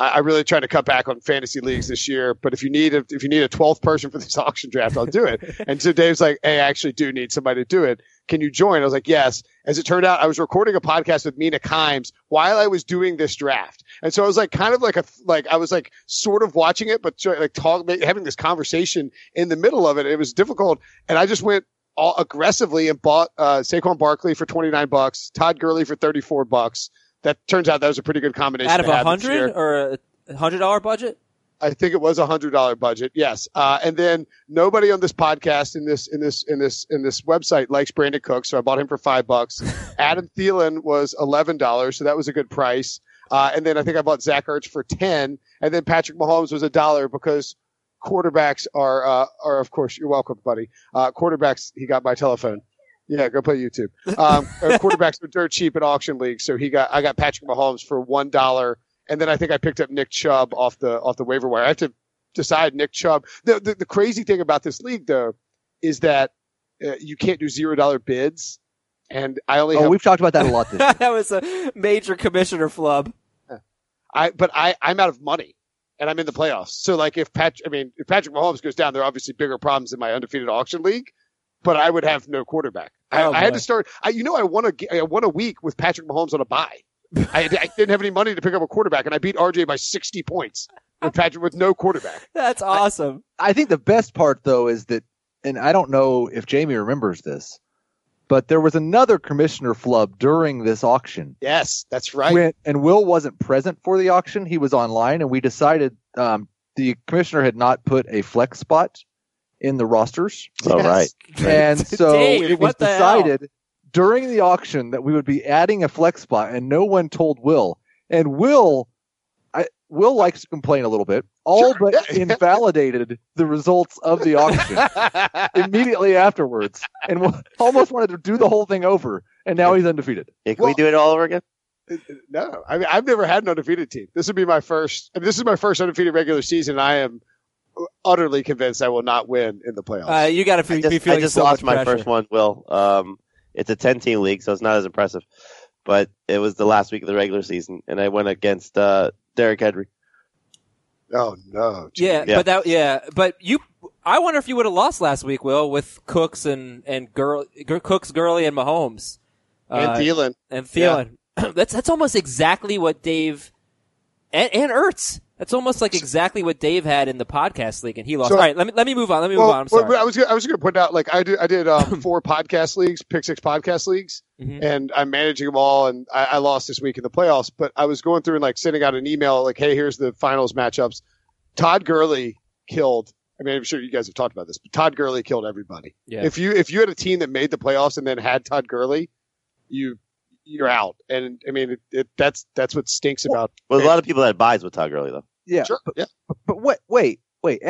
I, really trying to cut back on fantasy leagues this year, but if you need a, if you need a 12th person for this auction draft, I'll do it. and so Dave's like, hey, I actually do need somebody to do it. Can you join? I was like, yes. As it turned out, I was recording a podcast with Mina Kimes while I was doing this draft. And so I was like, kind of like a, like, I was like sort of watching it, but like talk, having this conversation in the middle of it. It was difficult. And I just went all aggressively and bought, uh, Saquon Barkley for 29 bucks, Todd Gurley for 34 bucks. That turns out that was a pretty good combination. Out of a have this year. hundred or a hundred dollar budget? I think it was a hundred dollar budget. Yes. Uh, and then nobody on this podcast in this, in this, in this, in this website likes Brandin Cook. So I bought him for five bucks. Adam Thielen was $11. So that was a good price. Uh, and then I think I bought Zach Ertz for 10 and then Patrick Mahomes was a dollar because quarterbacks are, uh, are of course, you're welcome, buddy. Uh, quarterbacks, he got my telephone. Yeah, go play YouTube. Um, quarterbacks are dirt cheap at auction leagues. So he got, I got Patrick Mahomes for $1 and then I think I picked up Nick Chubb off the off the waiver wire. I have to decide Nick Chubb. The the, the crazy thing about this league though is that uh, you can't do zero dollar bids, and I only Oh, have we've talked about that a lot this year. that was a major commissioner flub. I but I I'm out of money. And I'm in the playoffs. So like if Pat, I mean, if Patrick Mahomes goes down, there are obviously bigger problems in my undefeated auction league, but I would have no quarterback. I, Oh, I had to start, I, you know, I won a, g- I won a week with Patrick Mahomes on a bye. I, I didn't have any money to pick up a quarterback and I beat RJ by 60 points with Patrick, with no quarterback. That's awesome. I think the best part though is that, and I don't know if Jamie remembers this, but there was another commissioner flub during this auction. Yes, that's right. When, and Will wasn't present for the auction. He was online, and we decided um, the commissioner had not put a flex spot in the rosters, All right. and so Dave, it was what hell? decided during the auction that we would be adding a flex spot, and no one told Will. And Will, I, Will likes to complain a little bit. All Sure, but invalidated the results of the auction immediately afterwards, and almost wanted to do the whole thing over. And now he's undefeated. Yeah, can Well- we do it all over again? Uh, uh, no, I mean, I've never had an undefeated team. This would be my first, I mean, this is my first undefeated regular season. I am utterly convinced I will not win in the playoffs. Uh, you got to I be just, feeling I just so lost my pressure. first one, Will. Um, it's a 10 team league, so it's not as impressive. But it was the last week of the regular season, and I went against uh, Derrick Henry. oh no. Yeah, Yeah. but that yeah, but you. I wonder if you would have lost last week, Will, with Cooks and and Girl, Gr- Cooks, Gurley, and Mahomes, And uh, Thielen. and Thielen. that's that's almost exactly what Dave and and Ertz. That's almost like exactly what Dave had in the podcast league, and he lost. So- All right, let me let me move on. Let me Well, move on. I'm sorry. well, I was gonna- I was going to point out like I did I did um, four podcast leagues, pick six podcast leagues, Mhm. and I'm managing them all. And I, I lost this week in the playoffs, but I was going through and like sending out an email like, "Hey, here's the finals matchups." Todd Gurley killed. I mean, I'm sure you guys have talked about this, but Todd Gurley killed everybody. Yeah. If you if you had a team that made the playoffs and then had Todd Gurley, you you're out. And I mean, it, it, that's that's what stinks about. Well, a lot of people that buys with Todd Gurley, though. Yeah, Sure, yeah. But wait, wait, wait.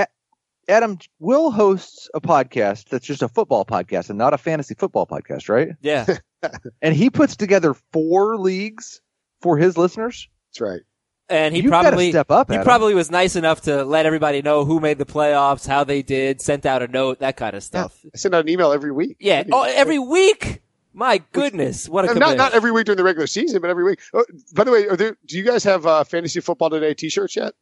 Adam Will hosts a podcast that's just a football podcast and not a fantasy football podcast, right? yeah, And he puts together four leagues for his listeners. That's right. and he You've probably step up. he Adam. probably was nice enough to let everybody know who made the playoffs, how they did, sent out a note, that kind of stuff. I send out an email every week. Yeah. Oh, every week. My goodness, what a not commitment. not every week during the regular season, but every week. Oh, by the way, are there, do you guys have uh, fantasy football today T-shirts yet?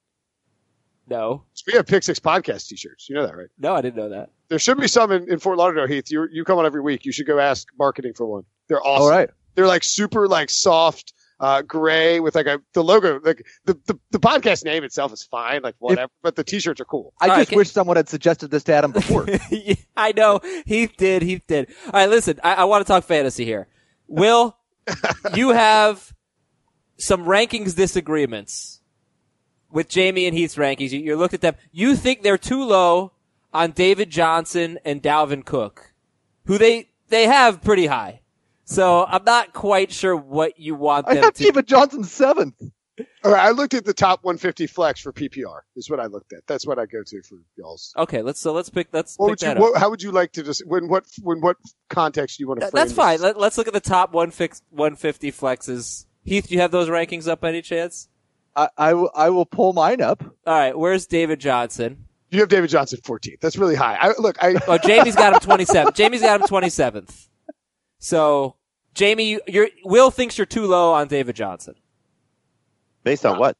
no, We have Pick Six podcast T-shirts. You know that, right? no, I didn't know that. There should be some in, in Fort Lauderdale, Heath. You you come on every week. You should go ask marketing for one. They're awesome. All right. They're like super like soft, uh, gray with like a the logo. Like the, the the podcast name itself is fine, like whatever. but the T-shirts are cool. I All right, just can- wish someone had suggested this to Adam before. I know. Heath did. Heath did. All right, listen. I, I want to talk fantasy here. Will, you have some rankings disagreements with Jamie and Heath's rankings. You, you looked at them. You think they're too low on David Johnson and Dalvin Cook, who they they have pretty high. So I'm not quite sure what you want I them have to. David Johnson seventh. All right, I looked at the top 150 flex for PPR. Is what I looked at. That's what I go to for y'all's. Okay, let's so let's pick. Let's What pick would you? that up. What, how would you like to just? When what? When what context do you want to? Th- frame That's fine. this? Let, let's look at the top one fix, 150 flexes. Heath, do you have those rankings up by any chance? I, I, will, I will pull mine up. All right, where's David Johnson? You have David Johnson 14th. That's really high. I, look, I Oh, Jamie's got him 27. Jamie's got him 27th. So, Jamie, you, you're, Will thinks you're too low on David Johnson. Based on what?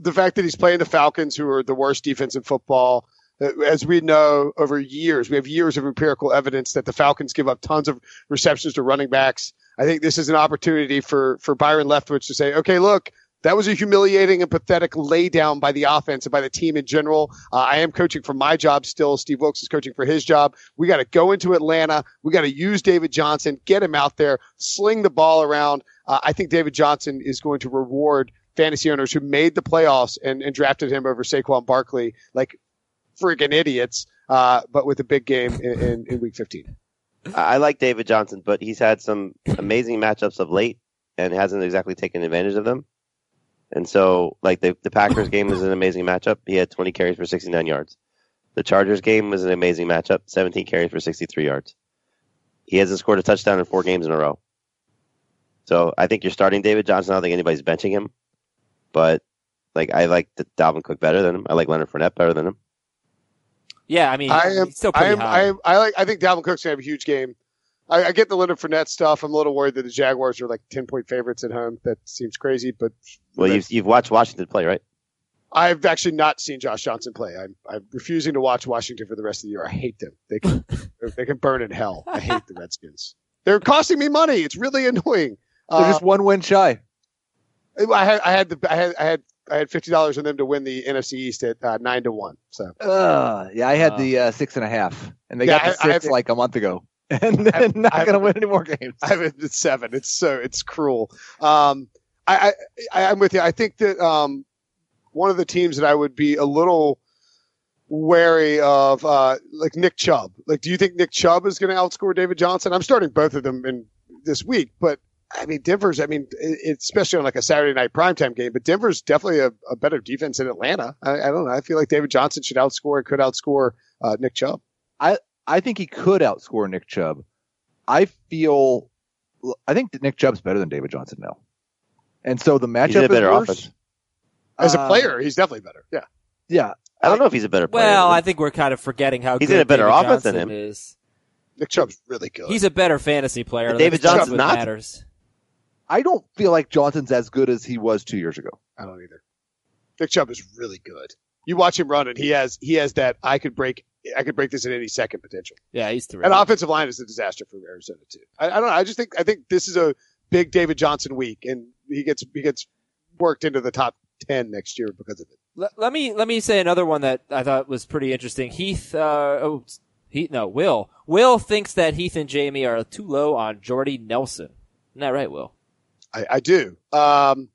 the fact that he's playing the Falcons, who are the worst defense in football. uh, As we know over years, we have years of empirical evidence that the Falcons give up tons of receptions to running backs. I think this is an opportunity for, for Byron Leftwich to say, okay, look, that was a humiliating and pathetic laydown by the offense and by the team in general. Uh, I am coaching for my job still. Steve Wilks is coaching for his job. We got to go into Atlanta. We got to use David Johnson, get him out there, sling the ball around. Uh, I think David Johnson is going to reward fantasy owners who made the playoffs and, and drafted him over Saquon Barkley like freaking idiots, uh, but with a big game in, in, in week 15. I I like David Johnson, but he's had some amazing matchups of late and hasn't exactly taken advantage of them. And so, like the the Packers game was an amazing matchup. He had 20 carries for 69 yards. The Chargers game was an amazing matchup, 17 carries for 63 yards. He hasn't scored a touchdown in four games in a row. So I think you're starting David Johnson. I don't think anybody's benching him, but like I like the Dalvin Cook better than him. I like Leonard Fournette better than him. Yeah, I mean, I am, he's still I am, high. I am, I like, I think Dalvin Cook's gonna have a huge game. I, I get the Leonard Fournette stuff. I'm a little worried that the Jaguars are like 10 point favorites at home. That seems crazy, but Well, you've you've watched Washington play, right? I've actually not seen Josh Johnson play. I'm, I'm refusing to watch Washington for the rest of the year. I hate them. They can, they can burn in hell. I hate the Redskins. They're costing me money. It's really annoying. They're Uh, just one win shy. I had, I had the, I had, I had, I had fifty dollars on them to win the NFC East at uh, nine to one. So Uh, yeah, I had Uh, the uh, six and a half, and they Yeah, got the I- I six have- like a month ago, and then not I- going to win any more games. I have it at seven. It's so it's cruel. Um, I, I, I'm with you. I think that um, one of the teams that I would be a little wary of, uh, like Nick Chubb. Like, do you think Nick Chubb is going to outscore David Johnson? I'm starting both of them in this week, but I mean, Denver's. I mean, it, especially on like a Saturday night primetime game, but Denver's definitely a, a better defense than Atlanta. I, I don't know. I feel like David Johnson should outscore and could outscore uh, Nick Chubb. I think he could outscore Nick Chubb. I feel, I think that Nick Chubb's better than David Johnson now, and so the matchup He's a better is worse. offense. As a Uh, player, he's definitely better. Yeah. yeah. I don't know if he's a better player. well, I think we're kind of forgetting how He's good in a better David offense than him. is. Nick Chubb's really good. He's a better fantasy player. But David That's Johnson's what not. matters. I don't feel like Johnson's as good as he was two years ago. I don't either. Nick Chubb is really good. You watch him run, and he has he has that I could break I could break this at any second potential. Yeah, he's terrific. And offensive line is a disaster for Arizona too. I, I don't know. I just think I think this is a big David Johnson week, and he gets he gets worked into the top ten next year because of it. Let, let me let me say another one that I thought was pretty interesting. Heath, uh, oh, Heath, no, Will. Will thinks that Heath and Jamie are too low on Jordy Nelson. Isn't that right, Will? I, I do. Um,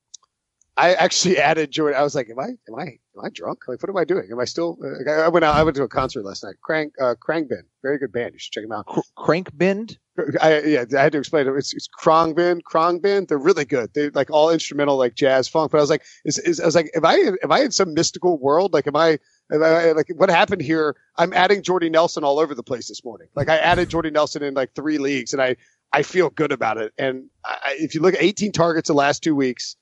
I actually added Jordan. I was like, am I am I am I drunk? Like, what am I doing? Am I still? Uh, I went out. I went to a concert last night. Crank uh, Krangben, very good band. You should check them out. Cr- crank. I, yeah, I had to explain it. It's, it's Khruangbin, Khruangbin. They're really good. They're like all instrumental, like jazz funk. But I was like, is, is I was like, if I if I in some mystical world, like, am I, am I like what happened here? I'm adding Jordy Nelson all over the place this morning. Like, I added Jordy Nelson in like three leagues, and I I feel good about it. And I, if you look at 18 targets the last two weeks,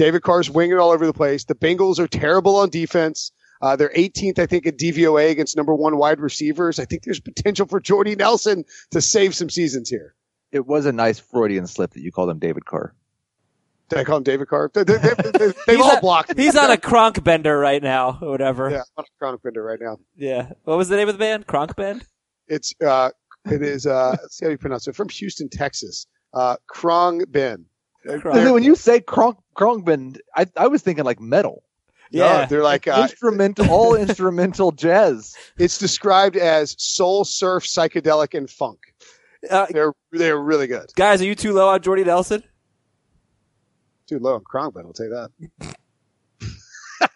David Carr's winging all over the place. The Bengals are terrible on defense. Uh, they're 18th, I think, at DVOA against number one wide receivers. I think there's potential for Jordy Nelson to save some seasons here. It was a nice Freudian slip that you called him David Carr. Did I call him David Carr? They, they, they, they, they've He's all a- blocked. me. He's on a Kronk bender right now, or whatever. yeah, on a chronic bender right now. Yeah. What was the name of the band? Kronk Band? It's uh, it is uh, let's see how you pronounce it. From Houston, Texas. Uh, Khruangbin. Kronk. I when you say cronk, cronk bend, I, I was thinking like metal. Yeah. they're like uh, instrumental, all instrumental jazz. it's described as soul, surf, psychedelic, and funk. Uh, They're they're really good. guys, are you too low on Jordy Nelson? Too low on Krong Ben. I'll tell you that.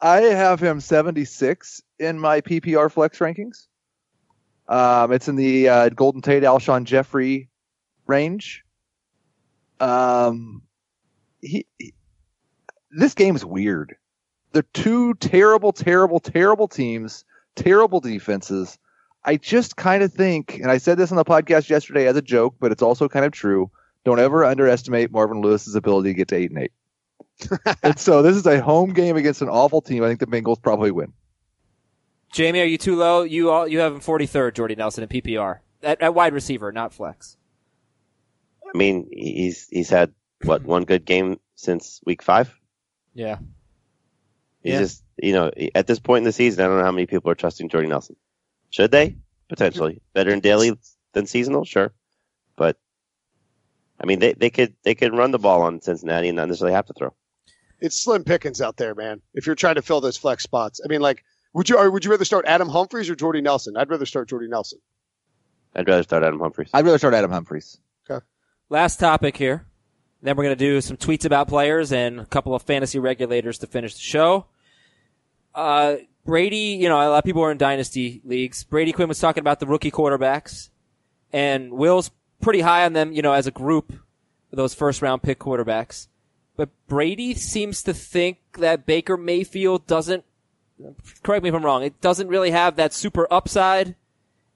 I have him 76 in my PPR flex rankings. Um, it's in the uh, Golden Tate, Alshon Jeffery range. Um, he, he this game's weird. They're two terrible, terrible, terrible teams, terrible defenses. I just kind of think, and I said this on the podcast yesterday as a joke, but it's also kind of true. Don't ever underestimate Marvin Lewis's ability to get to eight and eight. and so this is a home game against an awful team. I think the Bengals probably win. Jamie, are you too low? You all you have him 43rd, Jordy Nelson in PPR at, at wide receiver, not flex. I mean, he's he's had what one good game since week five. Yeah, He's Yeah. just you know at this point in the season, I don't know how many people are trusting Jordy Nelson. Should they potentially better in daily than seasonal? Sure, but I mean they they could they could run the ball on Cincinnati and not necessarily have to throw. It's slim pickings out there, man. If you're trying to fill those flex spots, I mean, like, would you or would you rather start Adam Humphries or Jordy Nelson? I'd rather start Jordy Nelson. I'd rather start Adam Humphries. I'd rather start Adam Humphries. Last topic here. Then we're going to do some tweets about players and a couple of fantasy regulators to finish the show. Uh, Brady, you know, a lot of people are in dynasty leagues. Brady Quinn was talking about the rookie quarterbacks, and Will's pretty high on them, you know, as a group, those first round pick quarterbacks. But Brady seems to think that Baker Mayfield doesn't, correct me if I'm wrong, it doesn't really have that super upside,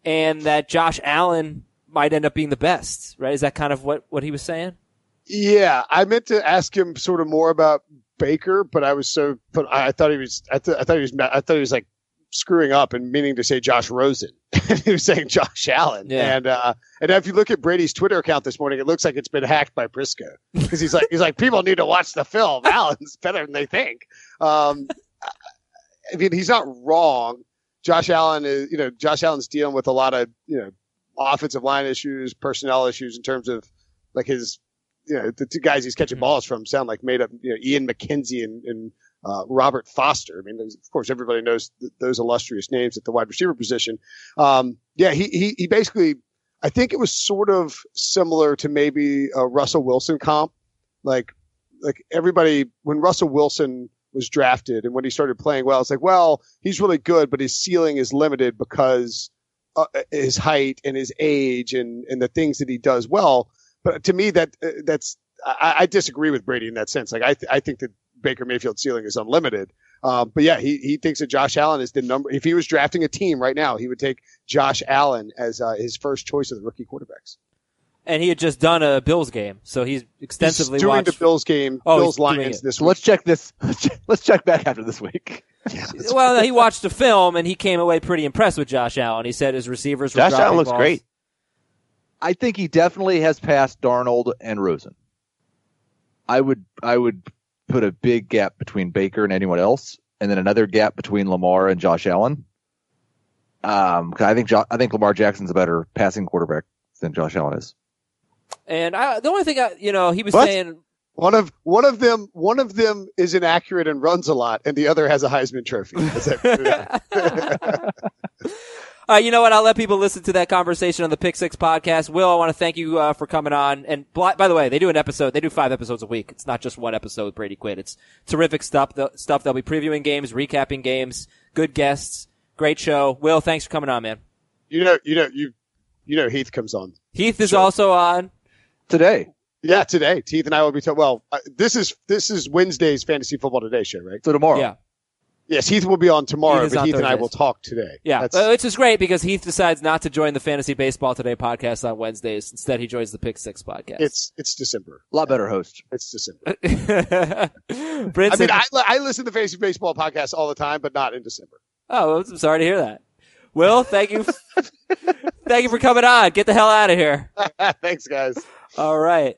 and that Josh Allen might end up being the best, right? Is that kind of what, what he was saying? Yeah, I meant to ask him sort of more about Baker, but I was so, but I, thought he was, I, th- I thought he was, I thought he was like screwing up and meaning to say Josh Rosen. he was saying Josh Allen. Yeah. And, uh, and if you look at Brady's Twitter account this morning, it looks like it's been hacked by Briscoe because he's like, he's like, people need to watch the film. Allen's better than they think. Um, I mean, he's not wrong. Josh Allen is, you know, Josh Allen's dealing with a lot of, you know, offensive line issues, personnel issues in terms of like his, you know, the two guys he's catching balls from sound like made up, you know, Ian McKenzie and, and uh, Robert Foster. I mean, of course, everybody knows th- those illustrious names at the wide receiver position. Um, yeah, he, he, he basically, I think it was sort of similar to maybe a Russell Wilson comp. Like, like everybody, when Russell Wilson was drafted and when he started playing well, it's like, well, he's really good, but his ceiling is limited because uh, his height and his age and, and the things that he does well. But to me, that, uh, that's, I, I disagree with Brady in that sense. Like, I, th- I think that Baker Mayfield's ceiling is unlimited. Um, but yeah, he, he thinks that Josh Allen is the number. If he was drafting a team right now, he would take Josh Allen as uh, his first choice of the rookie quarterbacks. And he had just done a Bills game, so he's extensively He's doing watched. the Bills game, Oh, he's Bills doing Lions this So week. let's check this. Let's check back after this week. well, he watched the film and he came away pretty impressed with Josh Allen. He said his receivers were Josh Allen looks balls. great. I think he definitely has passed Darnold and Rosen. I would I would put a big gap between Baker and anyone else, and then another gap between Lamar and Josh Allen. Um, 'cause I think jo- I think Lamar Jackson's a better passing quarterback than Josh Allen is. And I, the only thing I, you know, he was What? saying, One of one of them one of them is inaccurate and runs a lot, and the other has a Heisman Trophy. That's it. uh, you know what? I'll let people listen to that conversation on the Pick Six podcast. Will, I want to thank you uh, for coming on. And bl- by the way, they do an episode. They do five episodes a week. It's not just one episode with Brady Quinn. It's terrific stuff. The stuff they'll be previewing games, recapping games, good guests, great show. Will, thanks for coming on, man. you know, you know, you you know, Heath comes on. Heath is Sure. also on. Today, Yeah, today Heath and I will be talking. Well, uh, this is this is Wednesday's Fantasy Football Today show, right? so tomorrow. Yeah. Yes, Heath will be on tomorrow, Heath but Heath and I will talk today. Yeah, That's- uh, which is great because Heath decides not to join the Fantasy Baseball Today podcast on Wednesdays. Instead, he joins the Pick Six podcast. it's it's December. a lot better host. It's December. Brinson, I mean, I, I listen to Fantasy Baseball podcasts all the time, but not in December. oh, I'm sorry to hear that. Will, thank you, thank you for coming on. Get the hell out of here. Thanks, guys. All right,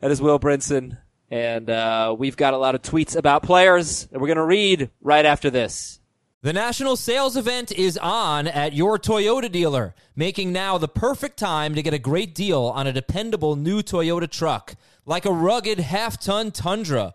that is Will Brinson, and uh, we've got a lot of tweets about players, and we're gonna read right after this. The national sales event is on at your Toyota dealer, making now the perfect time to get a great deal on a dependable new Toyota truck. Like a rugged half ton Tundra,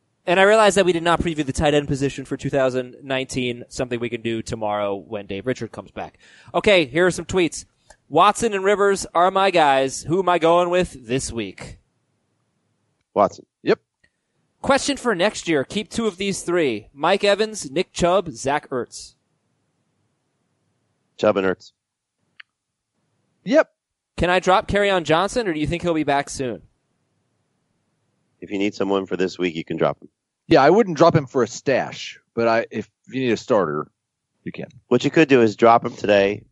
And I realize that we did not preview the tight end position for 2019, something we can do tomorrow when Dave Richard comes back. Okay, here are some tweets. Watson and Rivers are my guys. Who am I going with this week? Watson. Yep. Question for next year. Keep two of these three. Mike Evans, Nick Chubb, Zach Ertz. Chubb and Ertz. Yep. Can I drop on Johnson or do you think he'll be back soon? If you need someone for this week, you can drop him. Yeah, I wouldn't drop him for a stash, but I if you need a starter, you can. What you could do is drop him today,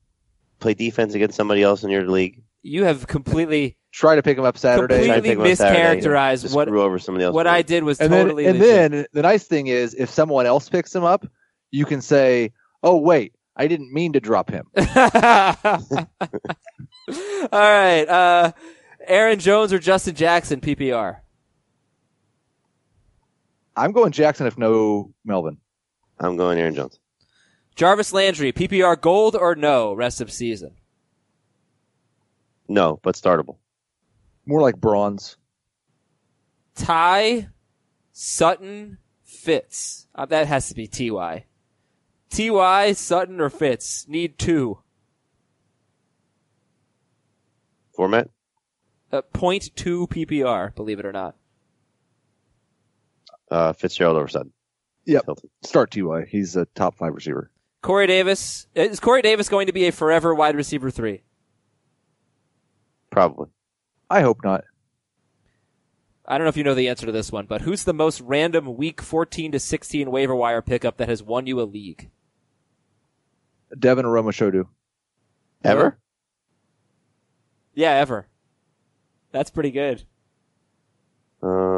play defense against somebody else in your league. You have completely Try to pick him up Saturday. Completely pick him up Saturday, mischaracterized just what screw over somebody else. what I did was and totally then, and legit. then the nice thing is, if someone else picks him up, you can say, "Oh wait, I didn't mean to drop him." All right. Uh, Aaron Jones or Justin Jackson, PPR. I'm going Jackson if no Melvin. I'm going Aaron Jones. Jarvis Landry, PPR gold or no rest of season? No, but startable. More like bronze. Ty, Sutton, Fitz. Uh, that has to be Ty. Ty, Sutton, or Fitz. Need two. Format. Uh, 0.2 PPR, believe it or not. Uh, Fitzgerald over Sutton. Yep. Hilton. Start Ty. He's a top five receiver. Corey Davis. Is Corey Davis going to be a forever wide receiver three? Probably. I hope not. I don't know if you know the answer to this one, but who's the most random week 14 to 16 waiver wire pickup that has won you a league? Devin Aromashodu. Ever? Yeah, ever. That's pretty good. Um,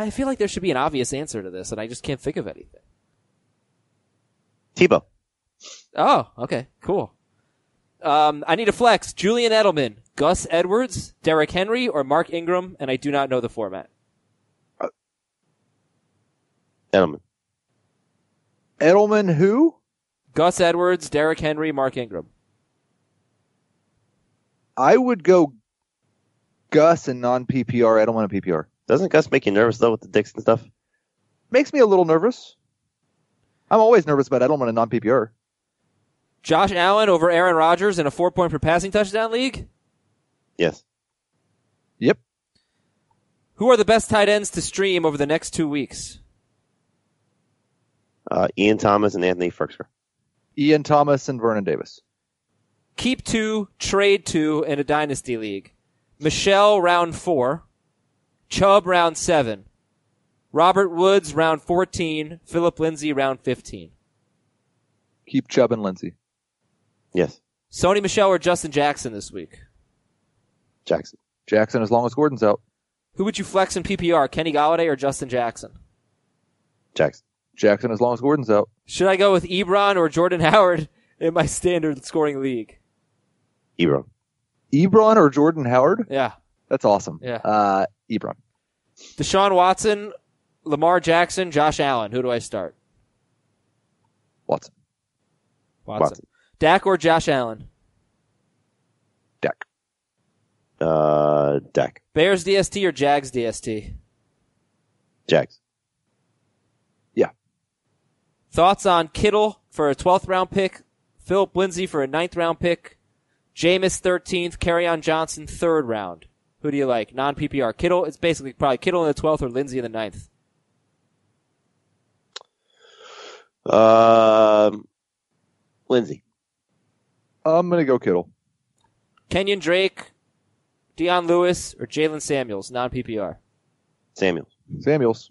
I feel like there should be an obvious answer to this, and I just can't think of anything. Tebow. Oh, okay, cool. Um, I need a flex. Julian Edelman, Gus Edwards, Derrick Henry, or Mark Ingram, and I do not know the format. Edelman. Edelman, who? Gus Edwards, Derrick Henry, Mark Ingram. I would go Gus and non PPR, Edelman and PPR. Doesn't Gus make you nervous though with the dicks and stuff? Makes me a little nervous. I'm always nervous about Edelman and non PPR. Josh Allen over Aaron Rodgers in a four point per passing touchdown league. Yes. Yep. Who are the best tight ends to stream over the next two weeks? Uh, Ian Thomas and Anthony Firkser. Ian Thomas and Vernon Davis. Keep two, trade two in a dynasty league. Michel round four, Chubb round seven, Robert Woods round 14, Philip Lindsay round 15. Keep Chubb and Lindsay. Yes. Sony Michel or Justin Jackson this week? Jackson. Jackson as long as Gordon's out. Who would you flex in PPR, Kenny Golladay or Justin Jackson? Jackson. Jackson as long as Gordon's out. Should I go with Ebron or Jordan Howard in my standard scoring league? Ebron. Ebron or Jordan Howard? Yeah. That's awesome. Yeah. Uh, Ebron. Deshaun Watson, Lamar Jackson, Josh Allen. Who do I start? Watson. Watson. Watson. Dak or Josh Allen? Deck. Uh, Dak. Bears DST or Jags DST? Jags. Yeah. Thoughts on Kittle for a 12th round pick, Philip Lindsay for a 9th round pick, Jameis 13th, Kerryon Johnson 3rd round. Who do you like? Non PPR. Kittle, it's basically probably Kittle in the 12th or Lindsay in the 9th. Um, Lindsay. I'm gonna go Kittle. Kenyon Drake, Dion Lewis, or Jaylen Samuels, non PPR. Samuels. Samuels.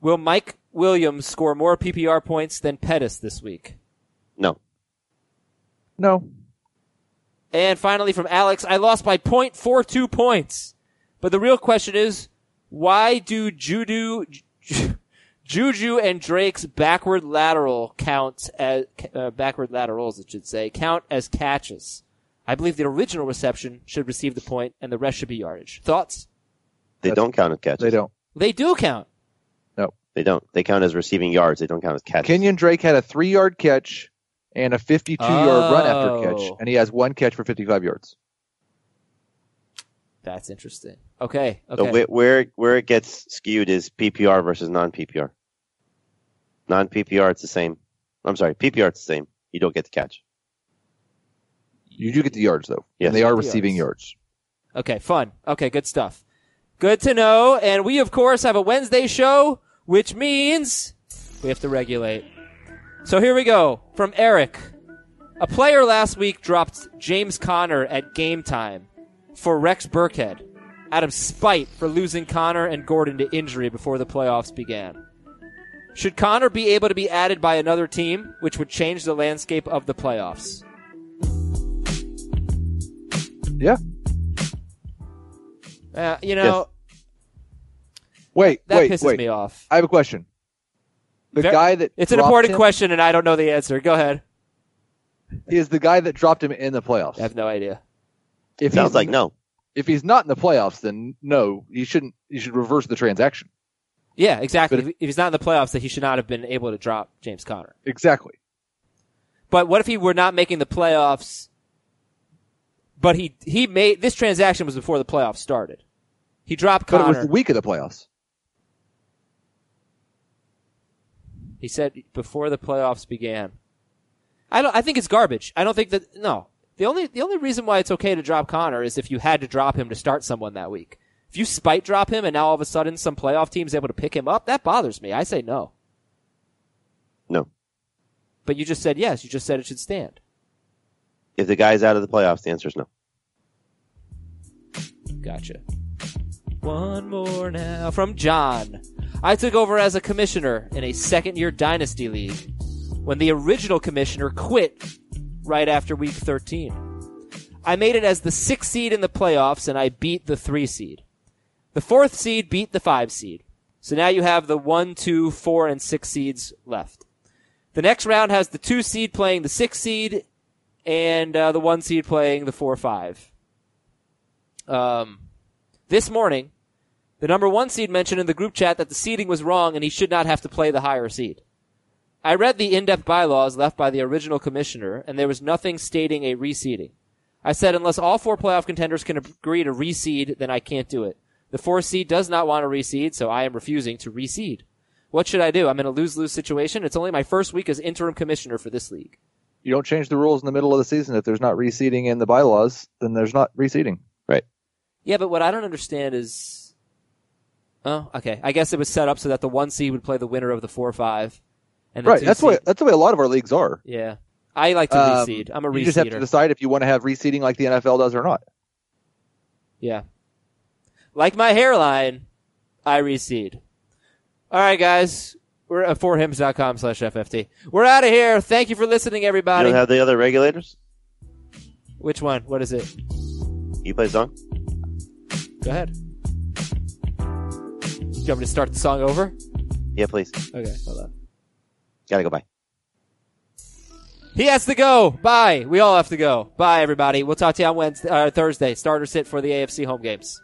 Will Mike Williams score more PPR points than Pettis this week? No. No. And finally from Alex, I lost by 0.42 points. But the real question is, why do Juju, Juju and Drake's backward lateral count as, uh, backward laterals, it should say, count as catches? I believe the original reception should receive the point and the rest should be yardage. Thoughts? They don't count as catches. They don't. They do count. No. They don't. They count as receiving yards. They don't count as catches. Kenyon Drake had a three yard catch and a 52 yard run after Oh. catch, and he has one catch for 55 yards. That's interesting. Okay. Okay. wh- where where it gets skewed is PPR versus non PPR. Non PPR, it's the same. I'm sorry, PPR, it's the same. You don't get the catch. You do get the yards though, Yes. and they are Yards. receiving yards. Okay, fun. Okay, good stuff. Good to know. And we, of course, have a Wednesday show, which means we have to regulate. So here we go from Eric. A player last week dropped James Conner at game time for Rex Burkhead out of spite for losing Conner and Gordon to injury before the playoffs began. Should Conner be able to be added by another team, which would change the landscape of the playoffs? Yeah. Uh, you know, Wait, that wait, pisses wait. me off. I have a question. The Ver- guy that It's an important him question, and I don't know the answer. Go ahead. He is the guy that dropped him in the playoffs. I have no idea. If Sounds he's, like no. If he's not in the playoffs, then no, you shouldn't. You should reverse the transaction. Yeah, exactly. If, if he's not in the playoffs, then he should not have been able to drop James Conner. Exactly. But what if he were not making the playoffs? But he he made this transaction was before the playoffs started. He dropped But it was the week of the playoffs. He said before the playoffs began. I don't. I think it's garbage. I don't think that. No. The only the only reason why it's okay to drop Conner is if you had to drop him to start someone that week. If you spite drop him and now all of a sudden some playoff team's able to pick him up, that bothers me. I say no. No. But you just said yes. You just said it should stand. If the guy's out of the playoffs, the answer is no. Gotcha. One more now from John. I took over as a commissioner in a second year dynasty league when the original commissioner quit right after week 13. I made it as the sixth seed in the playoffs and I beat the three seed. The fourth seed beat the five seed. So now you have the one, two, four, and six seeds left. The next round has the two seed playing the six seed and uh, the one seed playing the four, five. Um, this morning, the number one seed mentioned in the group chat that the seeding was wrong and he should not have to play the higher seed. I read the in-depth bylaws left by the original commissioner and there was nothing stating a reseeding. I said unless all four playoff contenders can agree to reseed, then I can't do it. The four seed does not want to reseed, so I am refusing to reseed. What should I do? I'm in a lose-lose situation. It's only my first week as interim commissioner for this league. You don't change the rules in the middle of the season. If there's not reseeding in the bylaws, then there's not reseeding. Right. Yeah, but what I don't understand is, oh, okay. I guess it was set up so that the one seed would play the winner of the four five, and the Right. two That's the way. That's the way a lot of our leagues are. Yeah, I like to Um, reseed. I'm a reseed. You just have to decide if you want to have reseeding like the NFL does or not. Yeah, like my hairline, I reseed. All right, guys. We're at forhims.com slash FFT. We're out of here. Thank you for listening, You everybody. don't have the other regulators? Which one? What is it? You play song? Go ahead. You want me to start the song over? Yeah, please. Okay, hold on. Gotta go Bye. He has to go. Bye. We all have to go. Bye, everybody. We'll talk to you on Wednesday, uh, Thursday. Starter sit for the AFC home games.